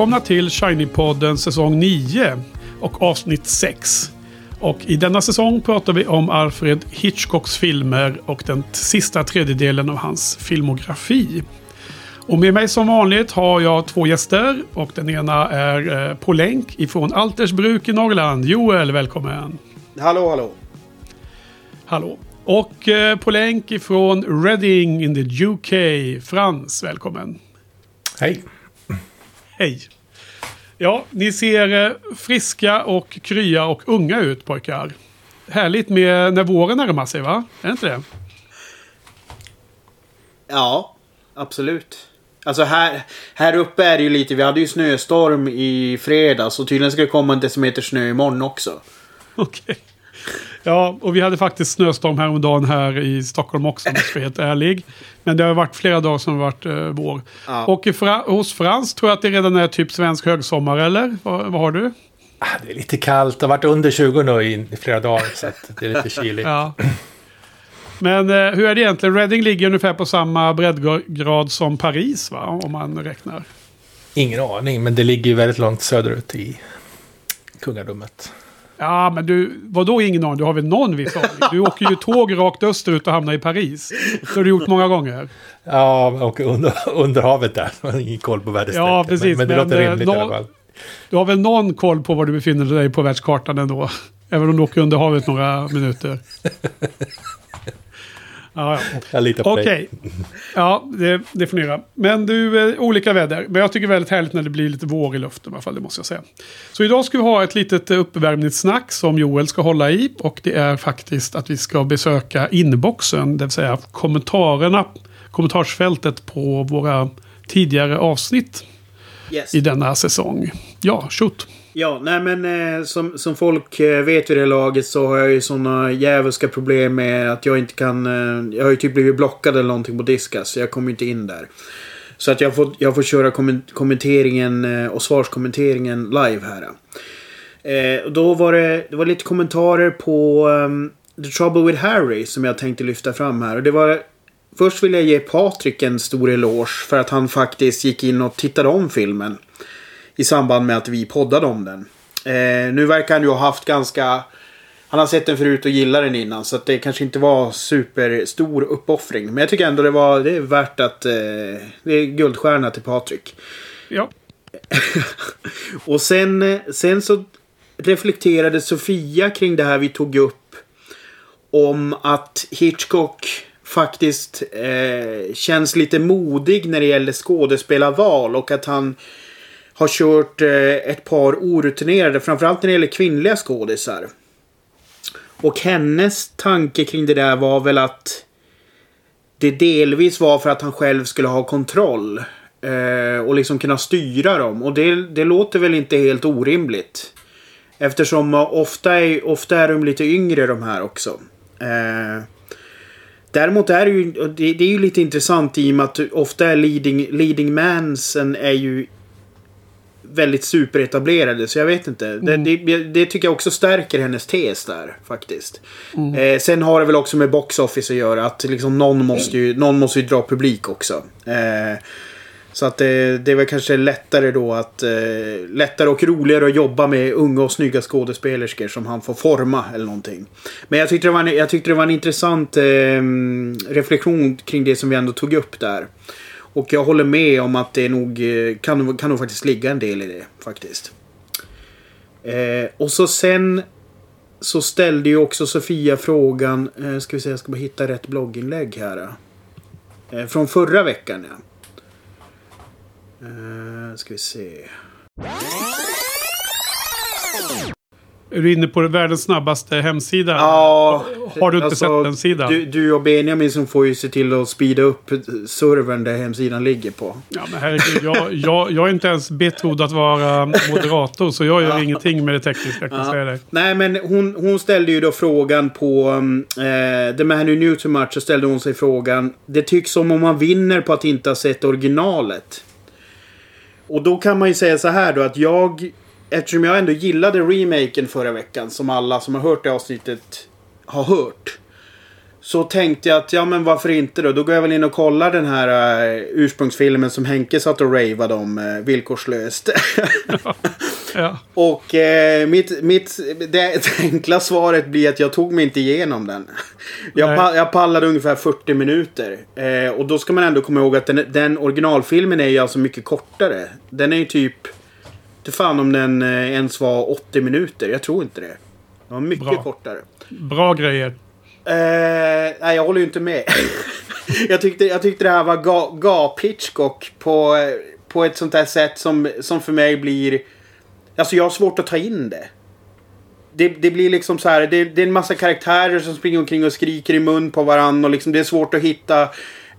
Välkomna till Shiny-podden säsong 9 och avsnitt 6. Och i denna säsong pratar vi om Alfred Hitchcocks filmer och den sista tredjedelen av hans filmografi. Och med mig som vanligt har jag två gäster och den ena är eh, på länk ifrån Altersbruk i Norrland. Joel, välkommen! Hallå, hallå! Hallå! Och eh, på länk ifrån Reading in the UK, Frans, välkommen! Hej! Hej! Ja, ni ser eh, friska och krya och unga ut pojkar. Härligt med när våren närmar sig va? Är det inte det? Ja, absolut. Alltså här, här uppe är det ju lite, vi hade ju snöstorm i fredags och tydligen ska det komma en decimeter snö imorgon också. Okej. Ja, och vi hade faktiskt snöstorm häromdagen här i Stockholm också, om jag ska vara helt ärlig. Men det har varit flera dagar som har varit eh, vår. Ja. Och Fra hos Frans tror jag att det redan är typ svensk högsommar, eller? Vad, vad har du? Ah, Det är lite kallt. Det har varit under 20 nu i i flera dagar. Så att det är lite kyligt. Ja. Men eh, hur är det egentligen? Reading ligger ungefär på samma breddgrad som Paris, va? Om man räknar. Ingen aning, men det ligger ju väldigt långt söderut i kungadömet. Ja, men du, vadå ingen aning? Du har väl någon viss aning? Du åker ju tåg rakt österut och hamnar i Paris. Det har du gjort många gånger. Ja, och under, under havet där. Man har ingen koll på väderstrecket. Ja, precis, Men, men det men, låter eh, rimligt nå- i alla fall. Du har väl någon koll på var du befinner dig på världskartan ändå? Även om du åker under havet några minuter. Ja, ja. Jag litar på Okej. dig. Ja, det, det får ni göra. Men du, eh, olika väder. Men jag tycker det är väldigt härligt när det blir lite vår i luften i alla fall, det måste jag säga. Så idag ska vi ha ett litet eh, uppvärmningssnack som Joel ska hålla i. Och det är faktiskt att vi ska besöka inboxen, det vill säga kommentarerna, kommentarsfältet på våra tidigare avsnitt Yes. i denna säsong. Ja, shoot. Ja, nej men eh, som, som folk eh, vet vid det laget så har jag ju såna djävulska problem med att jag inte kan... Eh, jag har ju typ blivit blockad eller någonting på Discus. Så alltså, jag kommer ju inte in där. Så att jag får, jag får köra komment- kommenteringen eh, och svarskommenteringen live här. Eh, och då var det, det var lite kommentarer på um, The Trouble with Harry som jag tänkte lyfta fram här. Och det var... Först vill jag ge Patrik en stor eloge för att han faktiskt gick in och tittade om filmen. I samband med att vi poddade om den. Eh, nu verkar han ju ha haft ganska... Han har sett den förut och gillar den innan. Så att det kanske inte var superstor uppoffring. Men jag tycker ändå det var det är värt att... Eh, det är guldstjärna till Patrik. Ja, Och sen, sen så reflekterade Sofia kring det här vi tog upp. Om att Hitchcock faktiskt eh, känns lite modig när det gäller skådespelarval. Och att han har kört eh, ett par orutinerade, framförallt när det gäller kvinnliga skådisar. Och hennes tanke kring det där var väl att det delvis var för att han själv skulle ha kontroll. Eh, och liksom kunna styra dem. Och det, det låter väl inte helt orimligt. Eftersom ofta är, ofta är de lite yngre de här också. Eh, däremot är det ju, det, det är ju lite intressant i och med att ofta är leading, leading mansen är ju väldigt superetablerade. Så jag vet inte. Det, det, det tycker jag också stärker hennes tes där faktiskt. Eh, sen har det väl också med box office att göra. Att liksom någon måste ju, någon måste ju dra publik också. Eh, så att det, det är väl kanske lättare då att... Eh, lättare och roligare att jobba med unga och snygga skådespelerskor som han får forma eller någonting. Men jag tyckte det var en, jag tyckte det var en intressant eh, reflektion kring det som vi ändå tog upp där. Och jag håller med om att det nog eh, kan, kan nog faktiskt ligga en del i det faktiskt. Eh, och så sen så ställde ju också Sofia frågan. Eh, ska vi se, jag ska bara hitta rätt blogginlägg här. Eh, från förra veckan ja. Eh, ska vi se. Är du inne på världens snabbaste hemsida? Ja, Har du inte alltså, sett den sidan? Du, du och Benjamin som får ju se till att speeda upp servern där hemsidan ligger på. Ja, men herregud, jag, jag, jag är inte ens betrodd att vara moderator, så jag gör Ja. ingenting med det tekniska, kan jag säga det. Nej, men hon, hon ställde ju då frågan på um, eh, The Man Who Knew Too Much. Så ställde hon sig frågan. Det tycks som om man vinner på att inte ha sett originalet. Och då kan man ju säga så här då att jag... Eftersom jag ändå gillade remaken förra veckan. Som alla som har hört det avsnittet har hört. Så tänkte jag att ja men varför inte då? Då går jag väl in och kollar den här eh, ursprungsfilmen som Henke satt och ravade om eh, villkorslöst. Ja. Och eh, mitt, mitt det, enkla svaret blir att jag tog mig inte igenom den. Jag, pa, jag pallade ungefär 40 minuter. Eh, och då ska man ändå komma ihåg att den, den originalfilmen är ju alltså mycket kortare. Den är ju typ... Det fan om den eh, ens var 80 minuter. Jag tror inte det. Den var mycket Bra. kortare. Bra grejer. Eh, nej, jag håller ju inte med. jag, tyckte, jag tyckte det här var ga, gap Hitchcock på, eh, på ett sånt här sätt som, som för mig blir... Alltså jag har svårt att ta in det. Det, det blir liksom så här, det, det är en massa karaktärer som springer omkring och skriker i mun på varandra och liksom det är svårt att hitta...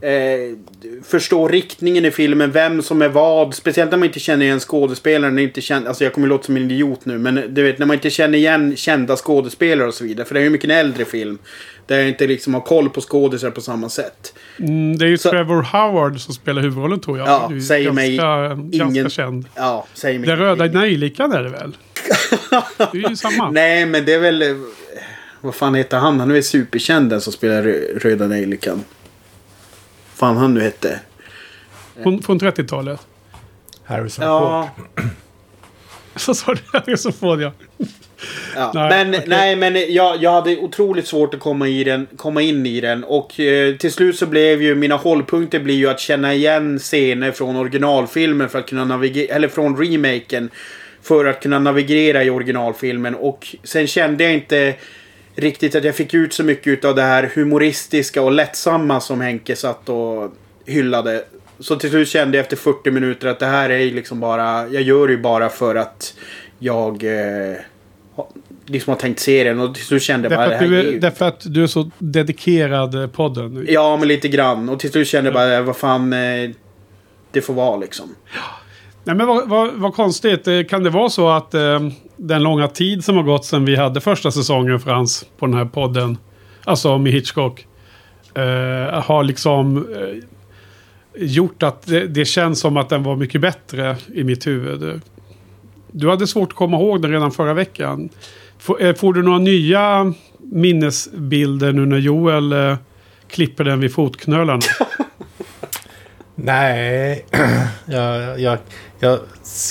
Eh, förstå riktningen i filmen, vem som är vad. Speciellt när man inte känner igen skådespelaren. Inte känner, alltså jag kommer låta som en idiot nu, men du vet när man inte känner igen kända skådespelare och så vidare. För det är ju mycket en äldre film. Där jag inte liksom har koll på skådisar på samma sätt. Mm, det är ju Så- Trevor Howard som spelar huvudrollen tror jag. Ja, säger mig ganska, ganska ingen- känd. Ja, säg mig. Den röda nejlikan är det väl? Det är ju samma. Nej, men det är väl... eh, Vad fan heter han? Han är väl superkänd den som spelar Rö- Röda Nejlikan. Fan han nu hette. Från, från 30-talet. Harrison Ja, Ford. Så sa du Harrison Ford ja. ja. Nej, men, okej. nej, men jag, jag hade otroligt svårt att komma, i den, komma in i den. Och eh, till slut så blev ju mina hållpunkter blir ju att känna igen scener från originalfilmen för att kunna navigera, eller från remaken. För att kunna navigera i originalfilmen. Och sen kände jag inte riktigt att jag fick ut så mycket av det här humoristiska och lättsamma som Henke satt och hyllade. Så till slut kände jag efter 40 minuter att det här är liksom bara, jag gör det ju bara för att jag eh, liksom har tänkt serien och till slut kände jag bara det här du är är, ju... därför att du är så dedikerad eh, podden. Ja, men lite grann. Och till slut kände jag bara, vad fan, eh, det får vara liksom. Nej, men vad, vad, vad konstigt. Eh, kan det vara så att eh, den långa tid som har gått sedan vi hade första säsongen Frans på den här podden. Alltså med Hitchcock. Eh, har liksom eh, gjort att det, det känns som att den var mycket bättre i mitt huvud. Du hade svårt att komma ihåg den redan förra veckan. Får, eh, får du några nya minnesbilder nu när Joel eh, klipper den vid fotknölarna? Nej, jag, jag, jag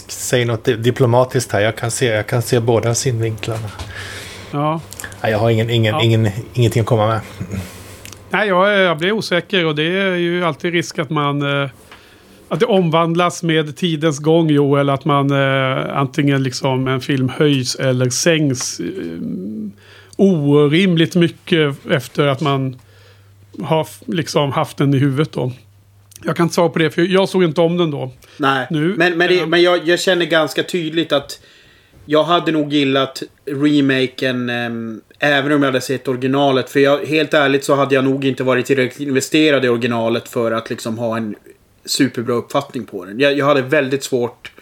säger något di- diplomatiskt här. Jag kan se, jag kan se båda synvinklarna. Ja. Nej, jag har ingen, ingen, Ja. ingen, ingenting att komma med. Nej, jag, jag blir osäker och det är ju alltid risk att man... Eh, att det omvandlas med tidens gång, Joel. Att man eh, antingen liksom en film höjs eller sänks eh, orimligt mycket efter att man har liksom haft den i huvudet då. Jag kan inte svara på det, för jag såg inte om den då. Nej, Nu- men, men, det, Ja. men jag, jag känner ganska tydligt att jag hade nog gillat remaken ehm, även om jag hade sett originalet. För jag, helt ärligt så hade jag nog inte varit tillräckligt investerad i originalet för att liksom ha en superbra uppfattning på den. Jag, jag hade väldigt svårt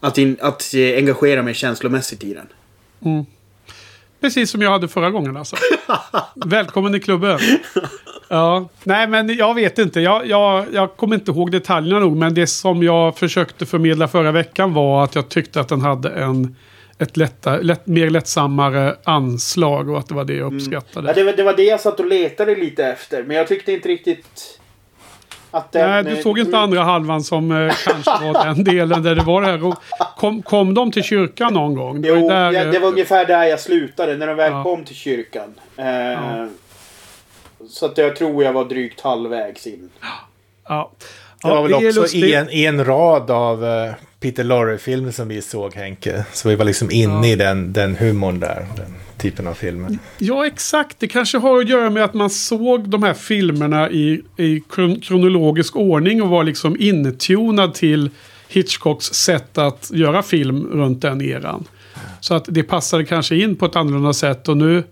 att, in, att eh, engagera mig känslomässigt i den. Precis som jag hade förra gången alltså. Välkommen i klubben. Ja, nej men jag vet inte. Jag, jag, jag kommer inte ihåg detaljerna nog. Men det som jag försökte förmedla förra veckan var att jag tyckte att den hade en ett lätta, lätt, mer lättsammare anslag och att det var det jag uppskattade. Ja, det, var, det var det jag satt och letade lite efter. Men jag tyckte inte riktigt den... Nej, du eh, såg inte andra halvan som eh, kanske var den delen där det var det här. Kom, kom de till kyrkan någon gång? Det Jo, där, ja, eh, det var ungefär där jag slutade. När de väl Ja. kom till kyrkan. Eh, Ja. Så att jag tror jag var drygt halvvägs in. ja. Det var väl också i en, i en rad av eh, Peter Lorre-filmer som vi såg, Henke. Så vi var liksom inne i den, den humorn där. Den typen av filmer. Ja, exakt. Det kanske har att göra med att man såg de här filmerna i, i kron kronologisk ordning och var liksom intunad till Hitchcocks sätt att göra film runt den eran. Så att det passade kanske in på ett annorlunda sätt. Och nu,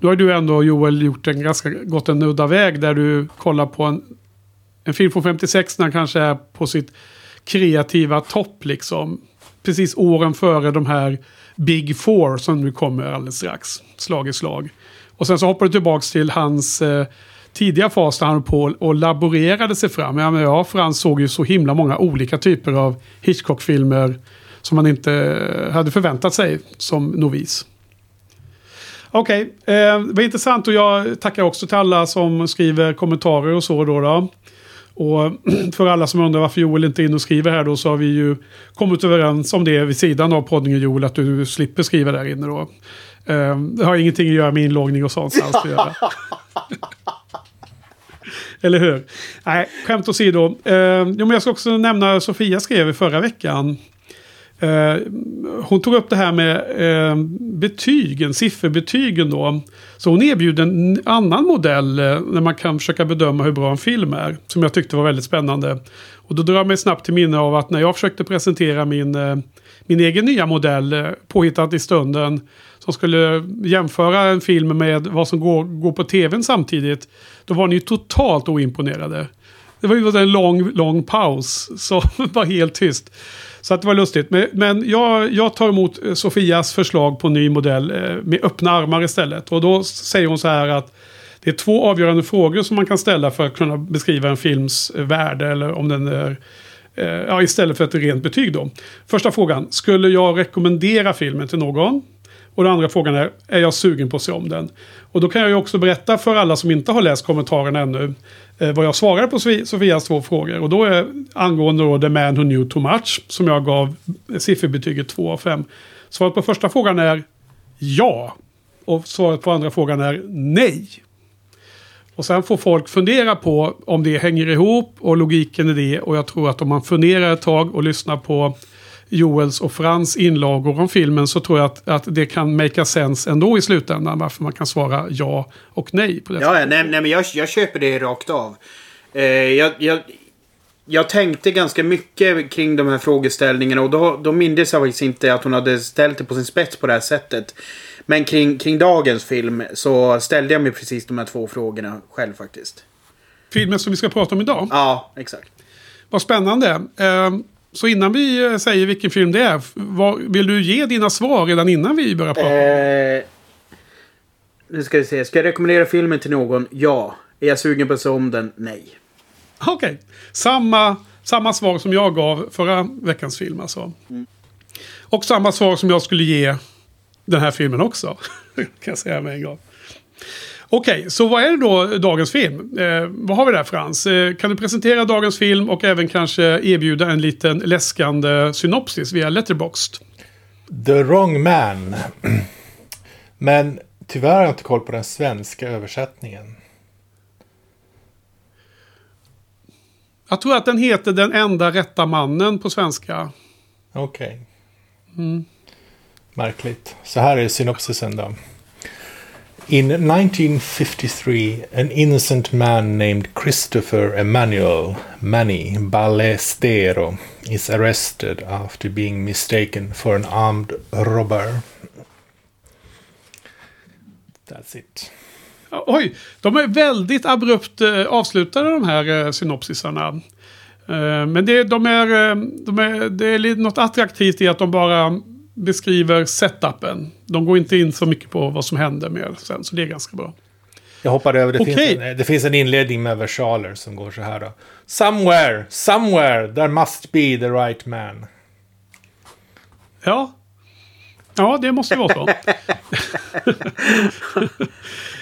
nu har du ändå Joel gjort en ganska, gått en udda väg där du kollar på en, en film från 56 när han kanske är på sitt kreativa topp liksom. Precis åren före de här Big Four som nu kommer alldeles strax. Slag i slag. Och sen så hoppar du tillbaka till hans eh, tidiga fas där han på och laborerade sig fram. Ja, men ja, för han såg ju så himla många olika typer av Hitchcock-filmer som man inte eh, hade förväntat sig som novis. Okej, okay, eh, det var intressant och jag tackar också till alla som skriver kommentarer och så då. då. Och för alla som undrar varför Joel inte är inne och skriver här då så har vi ju kommit överens om det vid sidan av poddningen Joel att du slipper skriva där inne då. Ehm, det har ingenting att göra med inloggning och sånt alls att göra. Eller hur? Nej, skämt åsido. Eh, jo, men jag ska också nämna Sofia skrev i förra veckan. Eh, hon tog upp det här med eh, betygen, sifferbetygen då. Så hon erbjuder en annan modell eh, när man kan försöka bedöma hur bra en film är. Som jag tyckte var väldigt spännande. Och då drar jag mig snabbt till minne av att när jag försökte presentera min, eh, min egen nya modell, eh, påhittat i stunden, som skulle jämföra en film med vad som går, går på tvn samtidigt. Då var ni totalt oimponerade. Det var ju en lång, lång paus. Så var helt tyst. Så att det var lustigt. Men, men jag, jag tar emot eh, Sofias förslag på ny modell eh, med öppna armar istället. Och då säger hon så här att det är två avgörande frågor som man kan ställa för att kunna beskriva en films eh, värde. Eller om den är eh, Ja, istället för ett rent betyg då. Första frågan. Skulle jag rekommendera filmen till någon? Och den andra frågan är, är jag sugen på att se om den? Och då kan jag ju också berätta för alla som inte har läst kommentarerna ännu Eh, vad jag svarade på Sofias två frågor. Och då är angående då The Man Who Knew Too Much som jag gav eh, sifferbetyget 2 av 5. Svaret på första frågan är ja. Och svaret på andra frågan är nej. Och sen får folk fundera på om det hänger ihop och logiken i det. Och jag tror att om man funderar ett tag och lyssnar på Joels och Frans inlagor om filmen så tror jag att, att det kan make sense ändå i slutändan. Varför man kan svara ja och nej på det. Ja, nej, nej, men jag, jag köper det rakt av. Eh, jag, jag, jag tänkte ganska mycket kring de här frågeställningarna och då, då mindes jag faktiskt inte att hon hade ställt det på sin spets på det här sättet. Men kring, kring dagens film så ställde jag mig precis de här två frågorna själv faktiskt. Filmen som vi ska prata om idag? Ja, exakt. Vad spännande. Så innan vi eh, säger vilken film det är, vad, vill du ge dina svar redan innan vi börjar prata? Eh, nu ska vi se. Ska jag rekommendera filmen till någon? Ja. Är jag sugen på att se om den? Nej. Okej. Okay. Samma, samma svar som jag gav förra veckans film alltså. Mm. Och samma svar som jag skulle ge den här filmen också. kan jag säga med en gång. Okej, okay, så vad är det då dagens film? Eh, vad har vi där Frans? Eh, kan du presentera dagens film och även kanske erbjuda en liten läskande synopsis via Letterboxd? The wrong man. Men tyvärr har jag inte koll på den svenska översättningen. Jag tror att den heter Den enda rätta mannen på svenska. Okej. Okay. Mm. Märkligt. Så här är synopsisen då. In 1953, an innocent man named Christopher Emmanuel Manny Ballestero is arrested after being mistaken for an armed robber. That's it. Oj, de är väldigt abrupt eh, avslutade de här eh, synopsisarna. Eh, men det, de är, de är, det är något attraktivt i att de bara beskriver setupen. De går inte in så mycket på vad som händer med sen, så det är ganska bra. Jag hoppade över, det, okay. finns en, det finns en inledning med versaler som går så här då. Somewhere, somewhere, there must be the right man. Ja. Ja, det måste vara så.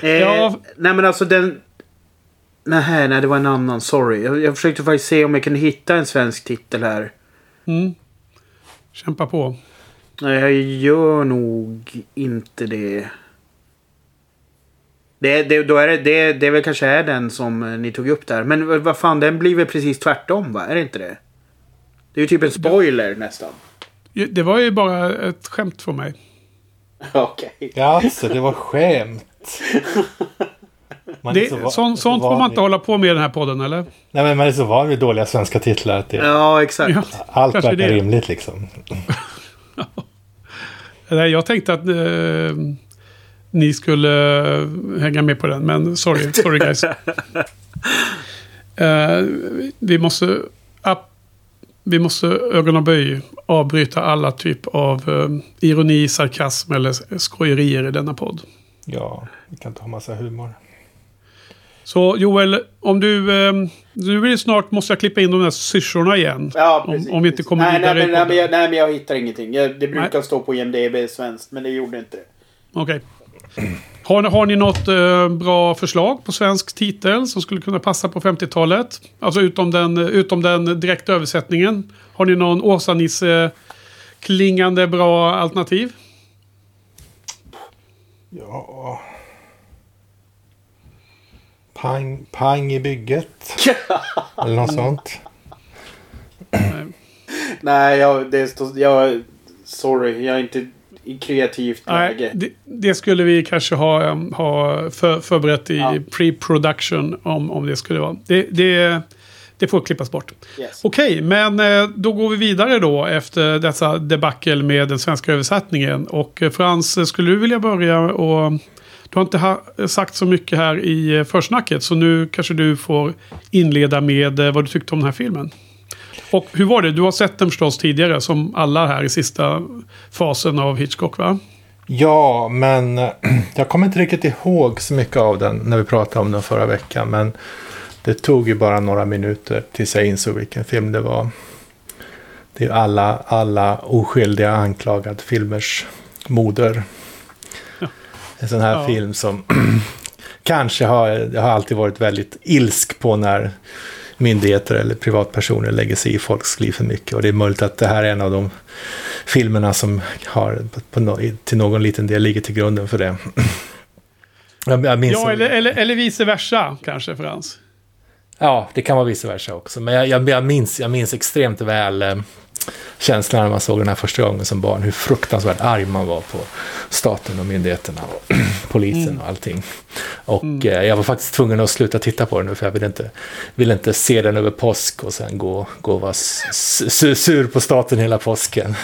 eh, ja. Nej, men alltså den... Nej, nej, det var en annan. Sorry. Jag, jag försökte faktiskt se om jag kunde hitta en svensk titel här. Mm. Kämpa på. Nej, jag gör nog inte det. Det, det, då är det, det, det väl kanske är den som ni tog upp där. Men vad fan, den blir väl precis tvärtom va? Är det inte det? Det är ju typ en spoiler nästan. Det var ju bara ett skämt för mig. Okej. Okay. Ja, alltså det var skämt. Det, så, sånt, sånt får man inte hålla på med i den här podden, eller? Nej, men man är så van vid dåliga svenska titlar. Att det, ja, exakt. Allt verkar rimligt liksom. Nej, Jag tänkte att eh, ni skulle hänga med på den, men sorry, sorry guys. Eh, vi måste, app, vi måste ögon och böj avbryta alla typ av eh, ironi, sarkasm eller skojerier i denna podd. Ja, vi kan inte ha massa humor. Så Joel, om du... Eh, nu blir det snart måste jag klippa in de där syrsorna igen. Ja, om, precis, om vi inte kommer nej, vidare. nej, i men, nej, men jag, nej, men jag hittar ingenting. Jag, det brukar Nej. stå på IMDB svenskt, men det gjorde inte det. Okej. Har, ni- har ni något eh, bra förslag på svensk titel som skulle kunna passa på 50-talet? Alltså utom den, utom den direkta översättningen. Har ni någon Åsa-Nisse klingande bra alternativ? Ja... Pang, pang i bygget. Eller något sånt. Nej, jag, det står... Jag, sorry, jag är inte i kreativt Nej, läge. det, det skulle vi kanske ha, um, ha för, förberett i Ja. pre-production om, om det skulle vara. Det, det, det får klippas bort. Yes. Okej, men eh, då går vi vidare då efter dessa debacle med den svenska översättningen. Och eh, Frans, skulle du vilja börja och... Du har inte ha, eh, sagt så mycket här i eh, försnacket, så nu kanske du får inleda med eh, vad du tyckte om den här filmen. Och hur var det? Du har sett den förstås tidigare, som alla här i sista fasen av Hitchcock, va? Ja, men jag kommer inte riktigt ihåg så mycket av den när vi pratade om den förra veckan. Men det tog ju bara några minuter tills jag insåg vilken film det var. Det är alla, alla oskyldiga anklagad filmers moder. En sån här Ja. film som kanske har, jag har alltid varit väldigt ilsk på när myndigheter eller privatpersoner lägger sig i folks liv för mycket. Och det är möjligt att det här är en av de filmerna som har på till någon liten del ligger till grunden för det. Jag, jag Ja, eller, eller, eller vice versa kanske, Frans. Ja, det kan vara vice versa också. Men jag, jag, jag, minns, jag minns extremt väl eh, känslan när man såg den här första gången som barn. Hur fruktansvärt arg man var på staten och myndigheterna och polisen och allting. Och eh, jag var faktiskt tvungen att sluta titta på den nu för jag ville inte, ville inte se den över påsk och sen gå, gå och vara sur på staten hela påsken.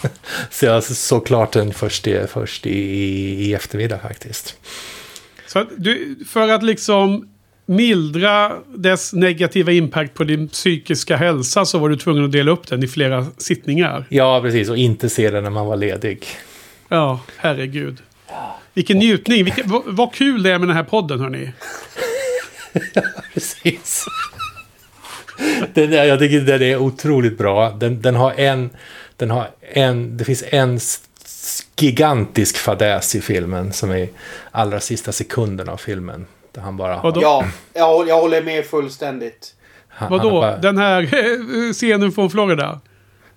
Så jag såg klart den först i, först i, i eftermiddag faktiskt. Så att du, för att liksom mildra dess negativa impact på din psykiska hälsa så var du tvungen att dela upp den i flera sittningar. Ja, precis. Och inte se den när man var ledig. Ja, herregud. Vilken njutning. Vilken, vad, vad kul det är med den här podden, hörni. Precis. Den, jag tycker den är otroligt bra. Den, den har en... Den har en... Det finns en gigantisk fadäs i filmen som är allra sista sekunden av filmen. Där han bara... Vadå? Ja, jag, håller- jag håller med fullständigt. han, han Vadå? bara, Den här scenen från Florida?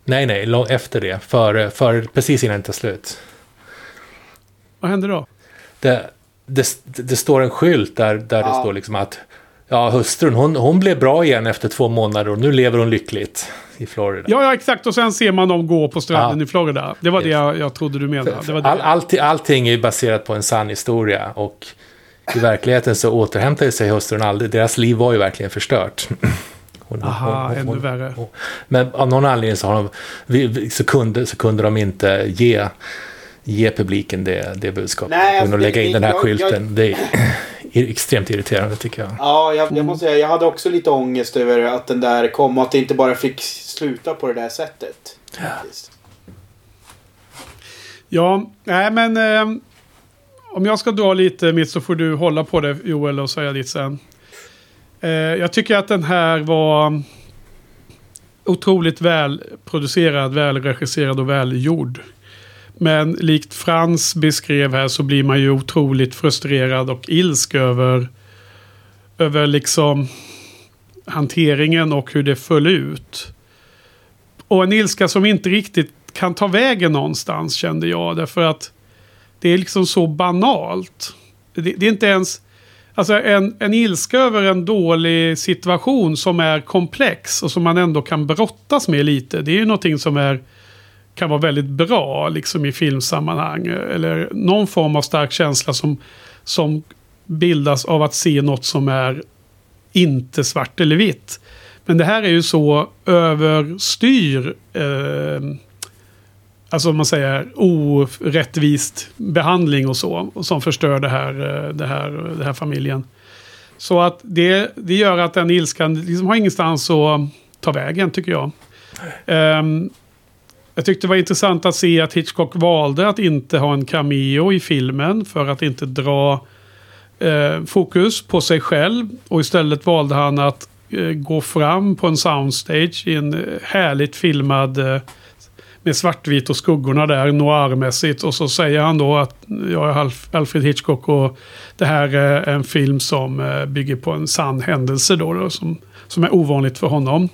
Nej, nej. lång- Efter det. För, för, precis innan det tar slut. Vad hände då? Det, det, det står en skylt där, där det Ja. står liksom att ja, hustrun hon, hon blev bra igen efter två månader och nu lever hon lyckligt i Florida. Ja, ja, exakt. Och sen ser man dem gå på stranden Ja. i Florida. Det var det Yes. jag, jag trodde du menade. Det var det. All, allting, allting är baserat på en sann historia och i verkligheten så återhämtade sig hustrun aldrig. Deras liv var ju verkligen förstört. Hon- Aha, hon- ännu hon- värre. hon- Men av någon anledning så, har de, så, kunde, så kunde de inte ge, ge publiken det, det budskapet. Nej, att det- lägga in det- den här jag- skylten. Det är extremt irriterande tycker jag. Ja, jag, jag måste säga, jag hade också lite ångest över att den där kom och att det inte bara fick sluta på det där sättet. Faktiskt. Ja, nej men... Eh, om jag ska dra lite mitt så får du hålla på det Joel och säga ditt sen. Eh, jag tycker att den här var otroligt välproducerad, välregisserad och välgjord. Men likt Frans beskrev här så blir man ju otroligt frustrerad och ilsk över, över liksom hanteringen och hur det föll ut. Och en ilska som inte riktigt kan ta vägen någonstans kände jag. Därför att det är liksom så banalt. Det, det är inte ens... Alltså en, en ilska över en dålig situation som är komplex och som man ändå kan brottas med lite. Det är ju någonting som är, kan vara väldigt bra liksom i filmsammanhang. Eller någon form av stark känsla som, som bildas av att se något som är inte svart eller vitt. Men det här är ju så överstyr eh, alltså om man säger orättvist behandling och så. Som förstör det här, eh, det här, det här familjen. Så att det, det gör att den ilskan liksom har ingenstans att ta vägen tycker jag. Um, jag tyckte det var intressant att se att Hitchcock valde att inte ha en cameo i filmen för att inte dra eh, fokus på sig själv. Och istället valde han att eh, gå fram på en soundstage i en eh, härligt filmad eh, med svartvit och skuggorna där noirmässigt. Och så säger han då att jag är Alfred Hitchcock och det här är en film som eh, bygger på en sann händelse då, då som, som är ovanligt för honom.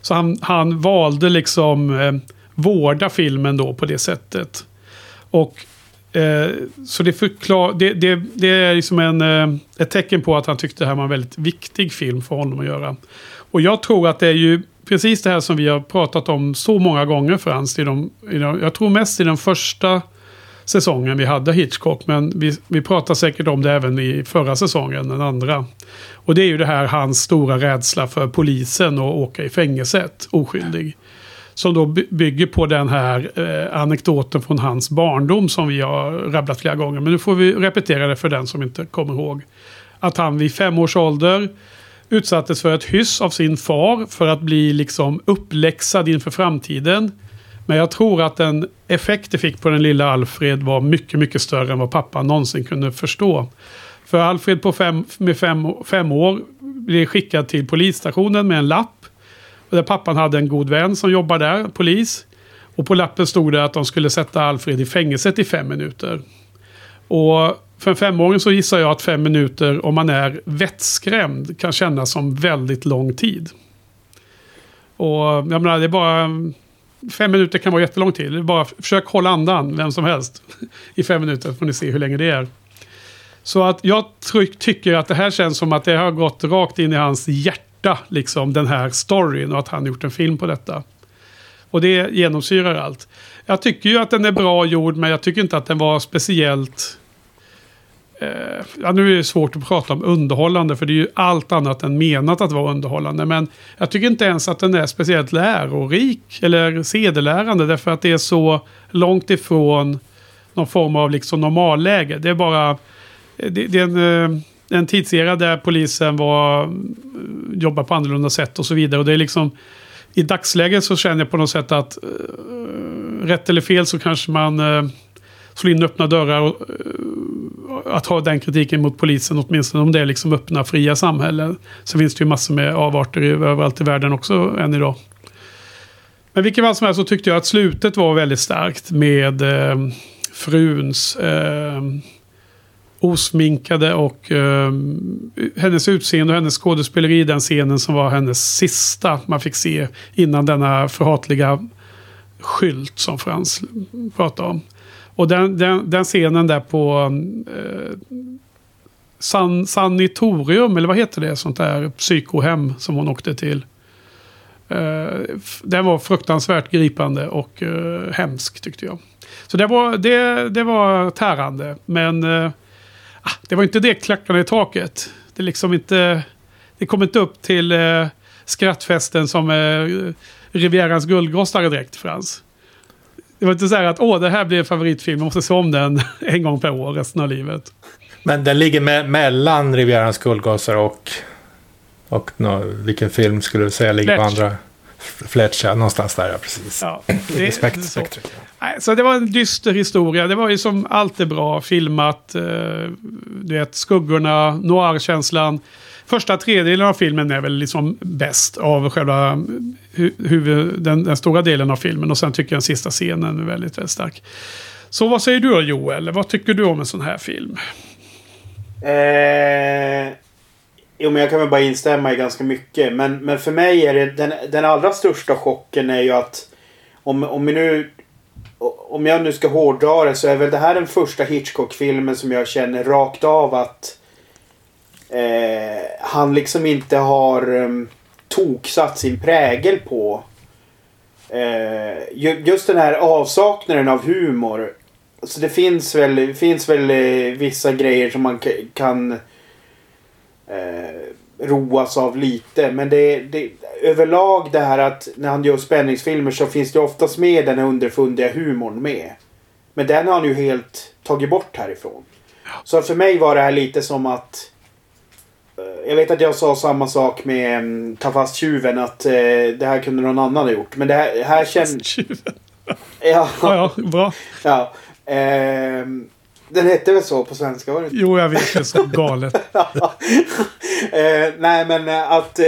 Så han, han valde liksom eh, vårda filmen då på det sättet. Och eh, så det, förklar, det, det, det är liksom en, eh, ett tecken på att han tyckte det här var en väldigt viktig film för honom att göra. Och jag tror att det är ju precis det här som vi har pratat om så många gånger Frans. I de, i de, jag tror mest i den första säsongen vi hade Hitchcock. Men vi, vi pratar säkert om det även i förra säsongen, den andra. Och det är ju det här hans stora rädsla för polisen och åka i fängelset oskyldig. Som då bygger på den här eh, anekdoten från hans barndom som vi har rabblat flera gånger. Men nu får vi repetera det för den som inte kommer ihåg. Att han vid fem års ålder utsattes för ett hyss av sin far för att bli liksom uppläxad inför framtiden. Men jag tror att den effekt det fick på den lilla Alfred var mycket, mycket större än vad pappa någonsin kunde förstå. För Alfred på fem, med fem, fem år blev skickad till polisstationen med en lapp. Där pappan hade en god vän som jobbar där, polis. Och på lappen stod det att de skulle sätta Alfred i fängelset i fem minuter. Och för en femåring så gissar jag att fem minuter, om man är vettskrämd, kan kännas som väldigt lång tid. Och jag menar, det är bara... Fem minuter kan vara jättelång tid. Bara försök hålla andan, vem som helst. I fem minuter får ni se hur länge det är. Så att jag tycker att det här känns som att det har gått rakt in i hans hjärta, liksom den här storyn och att han gjort en film på detta. Och det genomsyrar allt. Jag tycker ju att den är bra gjord, men jag tycker inte att den var speciellt Eh, ja, nu är det svårt att prata om underhållande för det är ju allt annat än menat att vara underhållande. Men jag tycker inte ens att den är speciellt lärorik eller sedelärande därför att det är så långt ifrån någon form av liksom normalläge. Det är bara eh, det, det är en, eh, en tidsera där polisen var, mm, jobbar på annorlunda sätt och så vidare. Och det är liksom i dagsläget så känner jag på något sätt att rätt eller fel så kanske man slår in öppna dörrar. Och, att ha den kritiken mot polisen, åtminstone om det är liksom öppna, fria samhällen. Så finns det ju massor med avarter överallt i världen också än idag. Men vilken fall som helst så tyckte jag att slutet var väldigt starkt med eh, fruns eh, osminkade och eh, hennes utseende och hennes skådespeleri i den scenen som var hennes sista man fick se innan denna förhatliga skylt som Frans pratade om. Och den, den, den scenen där på um, eh, san, sanitorium, eller vad heter det? Sånt där psykohem som hon åkte till. Eh, den var fruktansvärt gripande och eh, hemsk tyckte jag. Så det var, det, det var tärande. Men eh, ah, det var inte det klackarna i taket. Det, liksom inte, det kom inte upp till eh, skrattfesten som eh, Rivierans guldgossare direkt, Frans. Det var inte så här att åh, det här blir en favoritfilm, jag måste se om den en gång per år resten av livet. Men den ligger me mellan Rivierans guldgossar och, och no, vilken film skulle du säga ligger Fletch. på andra? Fletch, ja, någonstans där, ja, precis. Ja, det, Spekt, så. Så det var en dyster historia. Det var ju som allt är bra filmat. Eh, du vet, skuggorna, noir-känslan. Första tredjedelen av filmen är väl liksom bäst av själva huvud, den, den, stora delen av filmen. Och sen tycker jag den sista scenen är väldigt, väldigt stark. Så vad säger du då Joel? Vad tycker du om en sån här film? Eh, jo, men jag kan väl bara instämma i ganska mycket. Men, men för mig är det den, den allra största chocken är ju att om, om vi nu om jag nu ska hårdra det så är väl det här den första Hitchcock-filmen som jag känner rakt av att eh, han liksom inte har um, toksatt sin prägel på. Eh, just den här avsaknaden av humor. Så det finns väl, det finns väl eh, vissa grejer som man kan roas av lite. Men det, det, överlag det här att när han gör spänningsfilmer så finns det oftast med den här underfundiga humorn med. Men den har han ju helt tagit bort härifrån. Så för mig var det här lite som att... eh, Jag vet att jag sa samma sak med um, Ta fast tjuven att eh, det här kunde någon annan ha gjort. Men det här, här känns... Ja, Ja, ja, bra. ja. Ehm, den hette väl så på svenska? Var det? Jo, jag vet. Det är så galet. Eh, nej men eh, att eh,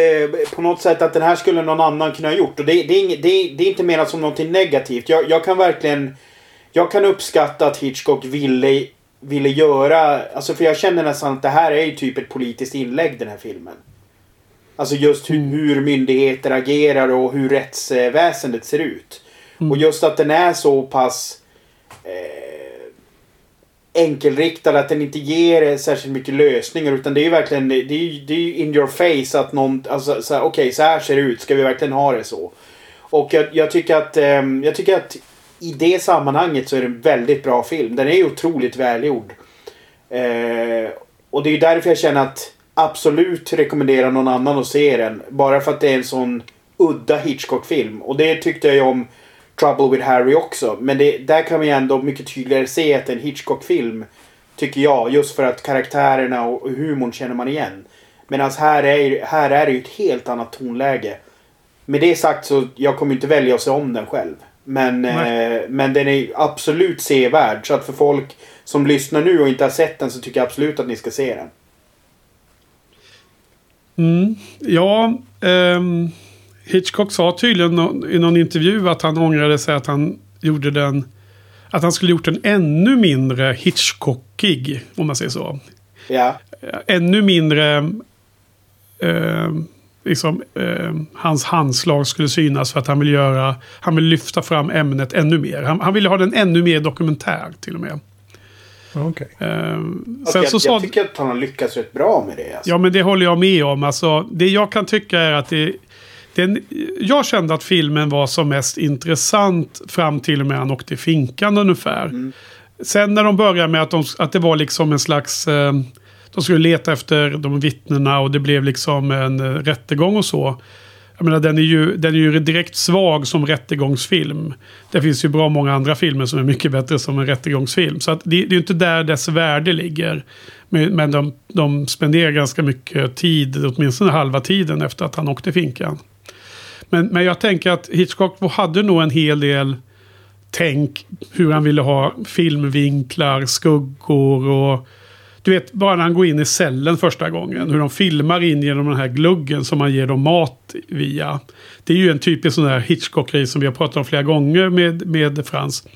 på något sätt att den här skulle någon annan kunna ha gjort. Och det, det, är, det, är, det är inte menat som någonting negativt. Jag, jag kan verkligen... Jag kan uppskatta att Hitchcock ville, ville göra... Alltså för jag känner nästan att det här är ju typ ett politiskt inlägg den här filmen. Alltså just hur, hur myndigheter agerar och hur rättsväsendet ser ut. Och just att den är så pass eh, enkelriktad att den inte ger särskilt mycket lösningar utan det är ju verkligen det är, ju- det är ju in your face att någon, alltså så här, okej så här ser det ut, ska vi verkligen ha det så? Och jag, jag tycker att, ehm, jag tycker att i det sammanhanget så är det en väldigt bra film. Den är ju otroligt välgjord. Eh, och det är ju därför jag känner att absolut rekommendera någon annan att se den. Bara för att det är en sån udda Hitchcock-film. Och det tyckte jag ju om Trouble with Harry också. Men det, där kan man ju ändå mycket tydligare se att det är en Hitchcock-film. Tycker jag. Just för att karaktärerna och humorn känner man igen. Medan här är, här är det ju ett helt annat tonläge. Med det sagt så jag kommer inte välja att se om den själv. Men, eh, men den är absolut sevärd. Så att för folk som lyssnar nu och inte har sett den så tycker jag absolut att ni ska se den. Mm. Ja, ehm, Hitchcock sa tydligen i någon intervju att han ångrade sig att han gjorde den... Att han skulle gjort den ännu mindre Hitchcockig, om man säger så. Ja. Ännu mindre... ehm, liksom, ehm, hans handslag skulle synas för att han vill göra... Han vill lyfta fram ämnet ännu mer. Han, han ville ha den ännu mer dokumentär till och med. Okej. Ehm, Och sen jag, så sa... jag tycker att han har lyckats rätt bra med det. Alltså. Ja, men det håller jag med om. Alltså, det jag kan tycka är att det... Den, jag kände att filmen var som mest intressant fram till och med han åkte i finkan ungefär. Sen när de började med att, de, att det var liksom en slags... Eh, de skulle leta efter de vittnena och det blev liksom en eh, rättegång och så. Jag menar, den är, ju, den är ju direkt svag som rättegångsfilm. Det finns ju bra många andra filmer som är mycket bättre som en rättegångsfilm. Så att det, det är ju inte där dess värde ligger. Men, men de, de spenderar ganska mycket tid, åtminstone halva tiden efter att han åkte finkan. Men, men jag tänker att Hitchcock hade nog en hel del tänk hur han ville ha filmvinklar, skuggor och du vet, bara när han går in i cellen första gången. Hur de filmar in genom den här gluggen som man ger dem mat via. Det är ju en typisk sån här Hitchcock-grej som vi har pratat om flera gånger med, med Frans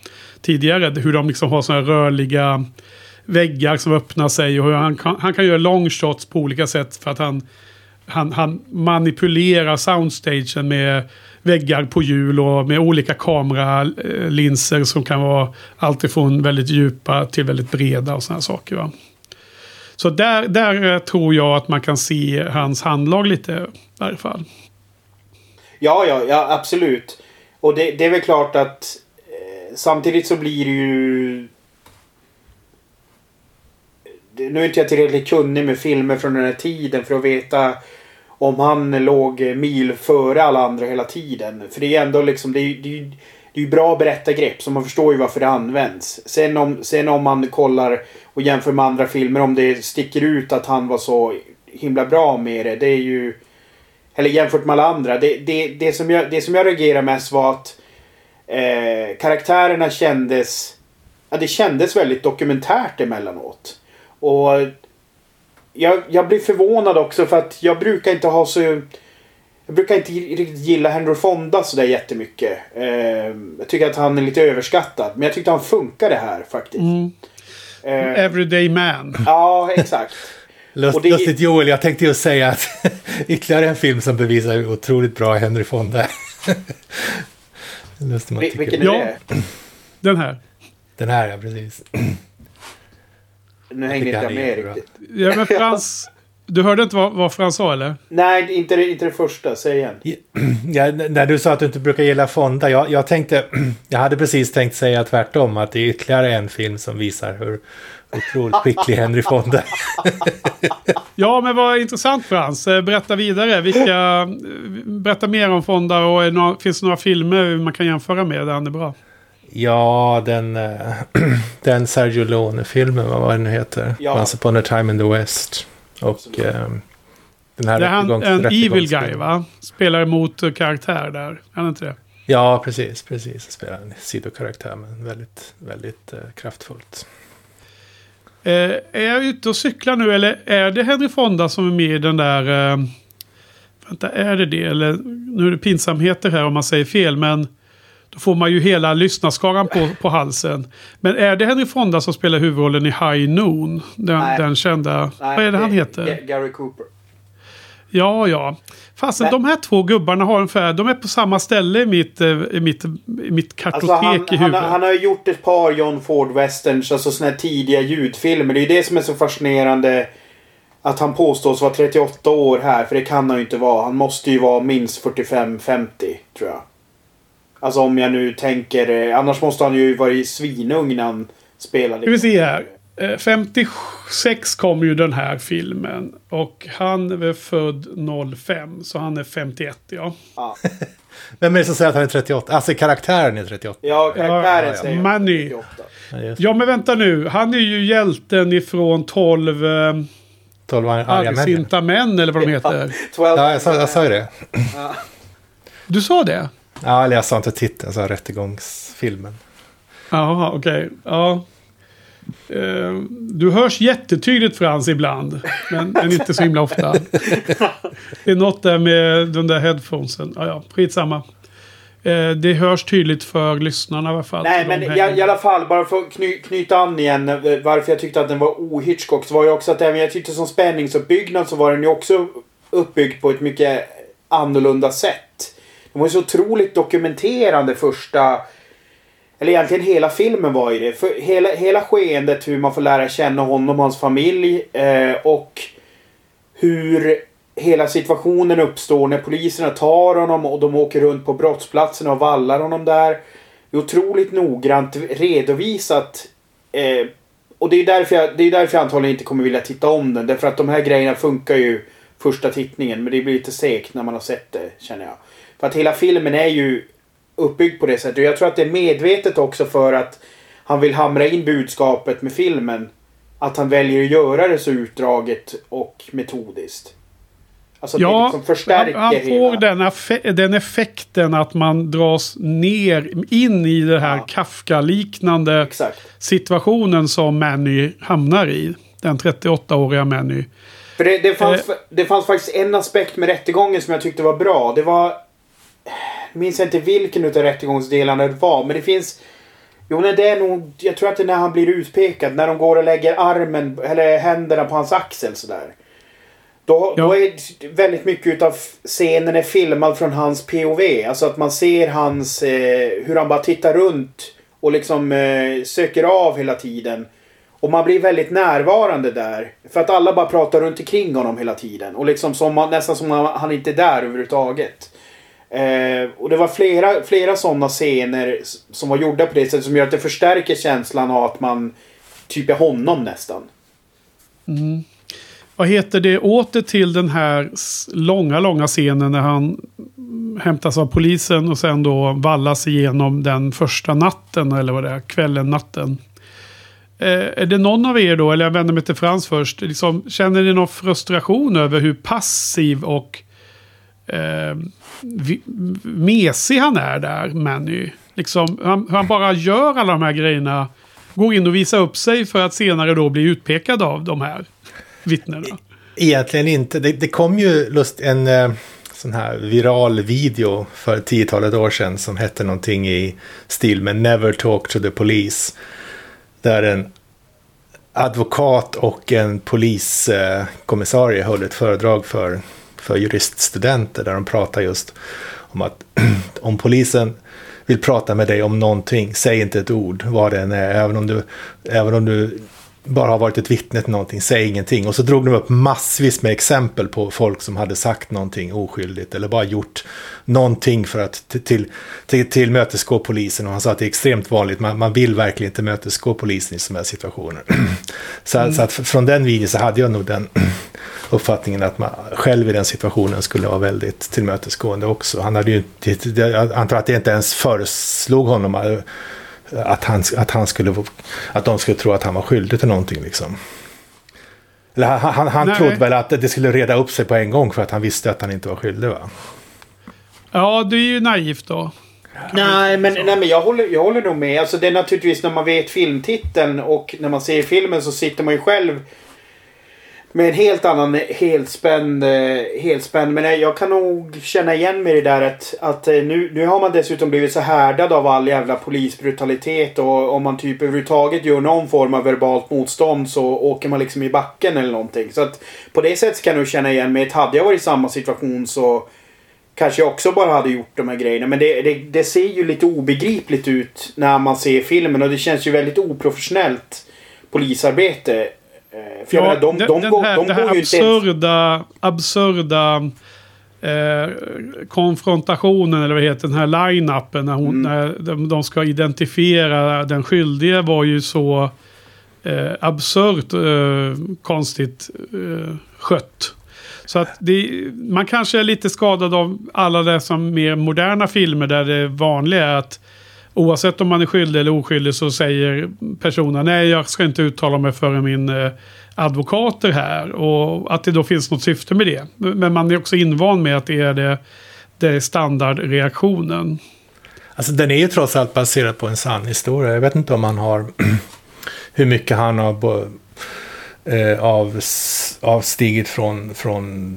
tidigare. Hur de liksom har såna här rörliga väggar som öppnar sig och hur han kan, han kan göra long shots på olika sätt för att han, han, han manipulerar soundstagen med väggar på hjul och med olika kameralinser som kan vara alltifrån väldigt djupa till väldigt breda och sådana saker. Va? Så där, där eh, tror jag att man kan se hans handlag lite i varje fall. Ja, ja, ja absolut. Och det, det är väl klart att eh, samtidigt så blir det ju... Nu är inte jag tillräckligt kunnig med filmer från den här tiden för att veta om han låg mil före alla andra hela tiden. För det är ändå liksom, det är ju det är, det är ju bra berättargrepp så man förstår ju varför det används. Sen om, sen om man kollar och jämför med andra filmer om det sticker ut att han var så himla bra med det. Det är ju... Eller jämfört med alla andra. Det, det, det, som, jag, det som jag reagerade mest var att eh, karaktärerna kändes... Ja, det kändes väldigt dokumentärt emellanåt. Och jag, jag blir förvånad också för att jag brukar inte ha så... Jag brukar inte riktigt gilla Henry Fonda sådär jättemycket. Eh, jag tycker att han är lite överskattad. Men jag tyckte han funkade här faktiskt. Mm. Eh, Everyday man. ja, exakt. Lust, det- Lustigt Joel, jag tänkte ju säga att ytterligare en film som bevisar hur otroligt bra Henry Fonda är. Lustigt man Vil- tycker Vilken det. är Ja. det? Den här. Den här, ja precis. Nu hängde inte jag med riktigt. Ja, men Frans, Du hörde inte vad, vad Frans sa eller? Nej, inte det, inte det första. Säg igen. Ja, när du sa att du inte brukar gilla Fonda, jag, jag tänkte, jag hade precis tänkt säga tvärtom, att det är ytterligare en film som visar hur otroligt skicklig Henry Fonda är. Ja, men vad intressant Frans. Eh, Berätta vidare. Vilka, berätta mer om Fonda och några, finns det några filmer man kan jämföra med där han är bra? Ja, den, eh, den Sergio Leone-filmen, vad var den nu heter? Ja. Once upon a time in the West. Och eh, den här Det är han, rättegångs- en evil guy va? Spelar emot eh, karaktär där. Är han inte det? Ja, precis, precis. Spelar en sidokaraktär, men väldigt, väldigt eh, kraftfullt. Eh, är jag ute och cyklar nu eller är det Henry Fonda som är med i den där... Eh, vänta, är det det? Eller, nu är det pinsamheter här om man säger fel, men då får man ju hela lyssnarskaran på, på halsen. Men är det Henry Fonda som spelar huvudrollen i High Noon? Den, Nej. den kända... vad är det han heter? Ga- Gary Cooper. Ja, ja. Fasen, Men- de här två gubbarna har ungefär... De är på samma ställe i mitt, eh, i mitt, i mitt kartotek Alltså han, i han, huvudet. har- han har ju gjort ett par John Ford-westerns, alltså såna här tidiga ljudfilmer. Det är ju det som är så fascinerande. Att han påstås vara 38 år här, för det kan han ju inte vara. Han måste ju vara minst 45-50, tror jag. Alltså om jag nu tänker... eh, Annars måste han ju varit svinung när han spelade. Ska vi se här. Eh, 56 kom ju den här filmen. Och han är född 05. Så han är 51 ja. Ja, Vem är det som säger att han är 38? Alltså karaktären är 38. ja karaktären Ja, ja. säger Money. 38. Ja. Ja men vänta nu. Han är ju hjälten ifrån 12 eh, 12 arga män. argsinta män eller vad de heter. 12, Ja, jag sa, jag sa ju det. Du sa det? Ja, eller jag sa inte titeln, jag sa rättegångsfilmen. Jaha, okej. Ja. Eh, Du hörs jättetydligt Frans ibland. Men, men inte så himla ofta. Det är något där med de där headphonesen. Ja, ja, skitsamma. Eh, Det hörs tydligt för lyssnarna i alla fall. Nej, men i, i alla fall, bara för att kny, knyta an igen eh, varför jag tyckte att den var o-Hitchcock så var ju också att även jag tyckte som spänningsuppbyggnad så var den ju också uppbyggd på ett mycket annorlunda sätt. Den var ju så otroligt dokumenterande första... Eller egentligen hela filmen var ju det. För hela, hela skeendet hur man får lära känna honom och hans familj eh, och hur hela situationen uppstår när poliserna tar honom och de åker runt på brottsplatsen och vallar honom där. Det är otroligt noggrant redovisat. Eh, och det är, därför jag, det är därför jag antagligen inte kommer vilja titta om den. Därför att de här grejerna funkar ju första tittningen. Men det blir lite segt när man har sett det, känner jag. För att hela filmen är ju uppbyggd på det sättet. Och jag tror att det är medvetet också för att han vill hamra in budskapet med filmen. Att han väljer att göra det så utdraget och metodiskt. Alltså Ja, liksom förstärker han, han får hela... den, den effekten att man dras ner in i det här Ja. Kafka-liknande situationen som Manny hamnar i. Den 38-åriga Manny. För det, det, fanns, Eh. det fanns faktiskt en aspekt med rättegången som jag tyckte var bra. Det var... Minns inte vilken utav rättegångsdelarna det var, men det finns... Jo, nej, det är nog... Jag tror att det är när han blir utpekad. När de går och lägger armen, eller händerna på hans axel sådär. Då, Ja. då är väldigt mycket utav scenen är filmad från hans POV. Alltså att man ser hans... Eh, hur han bara tittar runt och liksom eh, söker av hela tiden. Och man blir väldigt närvarande där. För att alla bara pratar runt omkring honom hela tiden. Och liksom som man, nästan som han, han inte är där överhuvudtaget. Eh, och det var flera, flera sådana scener som var gjorda på det sättet som gör att det förstärker känslan av att man typ är honom nästan. Vad heter det? Åter till den här långa, långa scenen när han hämtas av polisen och sen då vallas igenom den första natten eller vad det är, kvällen, natten. Eh, är det någon av er då, eller jag vänder mig till Frans först, liksom, känner ni någon frustration över hur passiv och eh, mesig han är där, Manny? Liksom, han, han bara gör alla de här grejerna, går in och visar upp sig för att senare då bli utpekad av de här vittnena. E-, egentligen inte. Det, det kom ju lust en eh, sån här viral video för tiotalet år sedan som hette någonting i stil med Never Talk to the Police. Där en advokat och en poliskommissarie eh, höll ett föredrag för, för juriststudenter där de pratar just om att om polisen vill prata med dig om någonting, säg inte ett ord vad det än är, även om du, även om du bara har varit ett vittne till någonting, säg ingenting. Och så drog de upp massvis med exempel på folk som hade sagt någonting oskyldigt eller bara gjort någonting för att till, till, tillmötesgå polisen. Och han sa att det är extremt vanligt, man, man vill verkligen inte mötesgå polisen i sådana här situationer. så, mm. så att från den videon så hade jag nog den uppfattningen att man själv i den situationen skulle vara väldigt tillmötesgående också. Han hade ju, jag antar att det inte ens föreslog honom att han, att han skulle, att de skulle tro att han var skyldig till någonting liksom. Eller han, han, han trodde väl att det skulle reda upp sig på en gång för att han visste att han inte var skyldig va? Ja, det är ju naivt då. Nej men, nej, men jag, håller, jag håller nog med. Alltså, det är naturligtvis när man vet filmtiteln och när man ser filmen så sitter man ju själv med en helt annan helspänd, eh, helspänd. Men jag kan nog känna igen mig i det där att, att eh, nu, nu har man dessutom blivit så härdad av all jävla polisbrutalitet och om man typ överhuvudtaget gör någon form av verbalt motstånd så åker man liksom i backen eller någonting. Så att på det sättet kan jag nog känna igen mig. Hade jag varit i samma situation så kanske jag också bara hade gjort de här grejerna. Men det, det, det ser ju lite obegripligt ut när man ser filmen och det känns ju väldigt oprofessionellt polisarbete. Eh, för ja, menar, de, de, den, går, här, de det här absurda, ens... absurda eh, konfrontationen, eller vad heter den här line-upen, när, hon, mm. när de, de, ska identifiera den skyldige var ju så eh, absurt eh, konstigt eh, skött. Så att det, man kanske är lite skadad av alla dessa mer moderna filmer där det vanliga är att Oavsett om man är skyldig eller oskyldig så säger personen nej jag ska inte uttala mig före min advokater advokat är här. Och att det då finns något syfte med det. Men man är också invand med att det är, det, det är standardreaktionen. Alltså den är ju trots allt baserad på en sann historia. Jag vet inte om han har hur mycket han har eh, av, avstigit från, från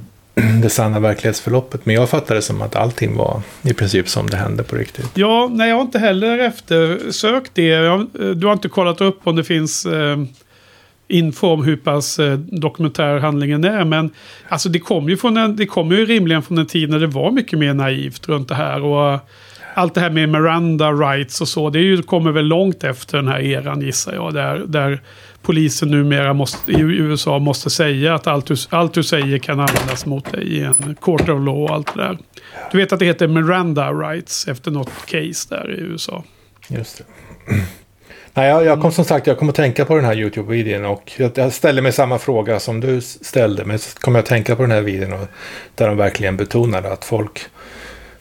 det sanna verklighetsförloppet. Men jag fattade det som att allting var i princip som det hände på riktigt. Ja, nej jag har inte heller eftersökt det. Jag, eh, du har inte kollat upp om det finns eh, info om hur pass eh, dokumentär handlingen är. Men alltså det kommer ju, från en, det kom ju rimligen från en tid när det var mycket mer naivt runt det här. Och allt det här med Miranda rights och så, det ju, kommer väl långt efter den här eran gissar jag. Där, där polisen numera måste, i USA måste säga att allt du, allt du säger kan användas mot dig i en court of law och allt det där. Du vet att det heter Miranda rights efter något case där i USA. Just det. Nej, jag, jag kom som sagt, jag kom att tänka på den här YouTube-videon och jag, jag ställde mig samma fråga som du ställde. Men så kom jag att tänka på den här videon och, där de verkligen betonade att folk,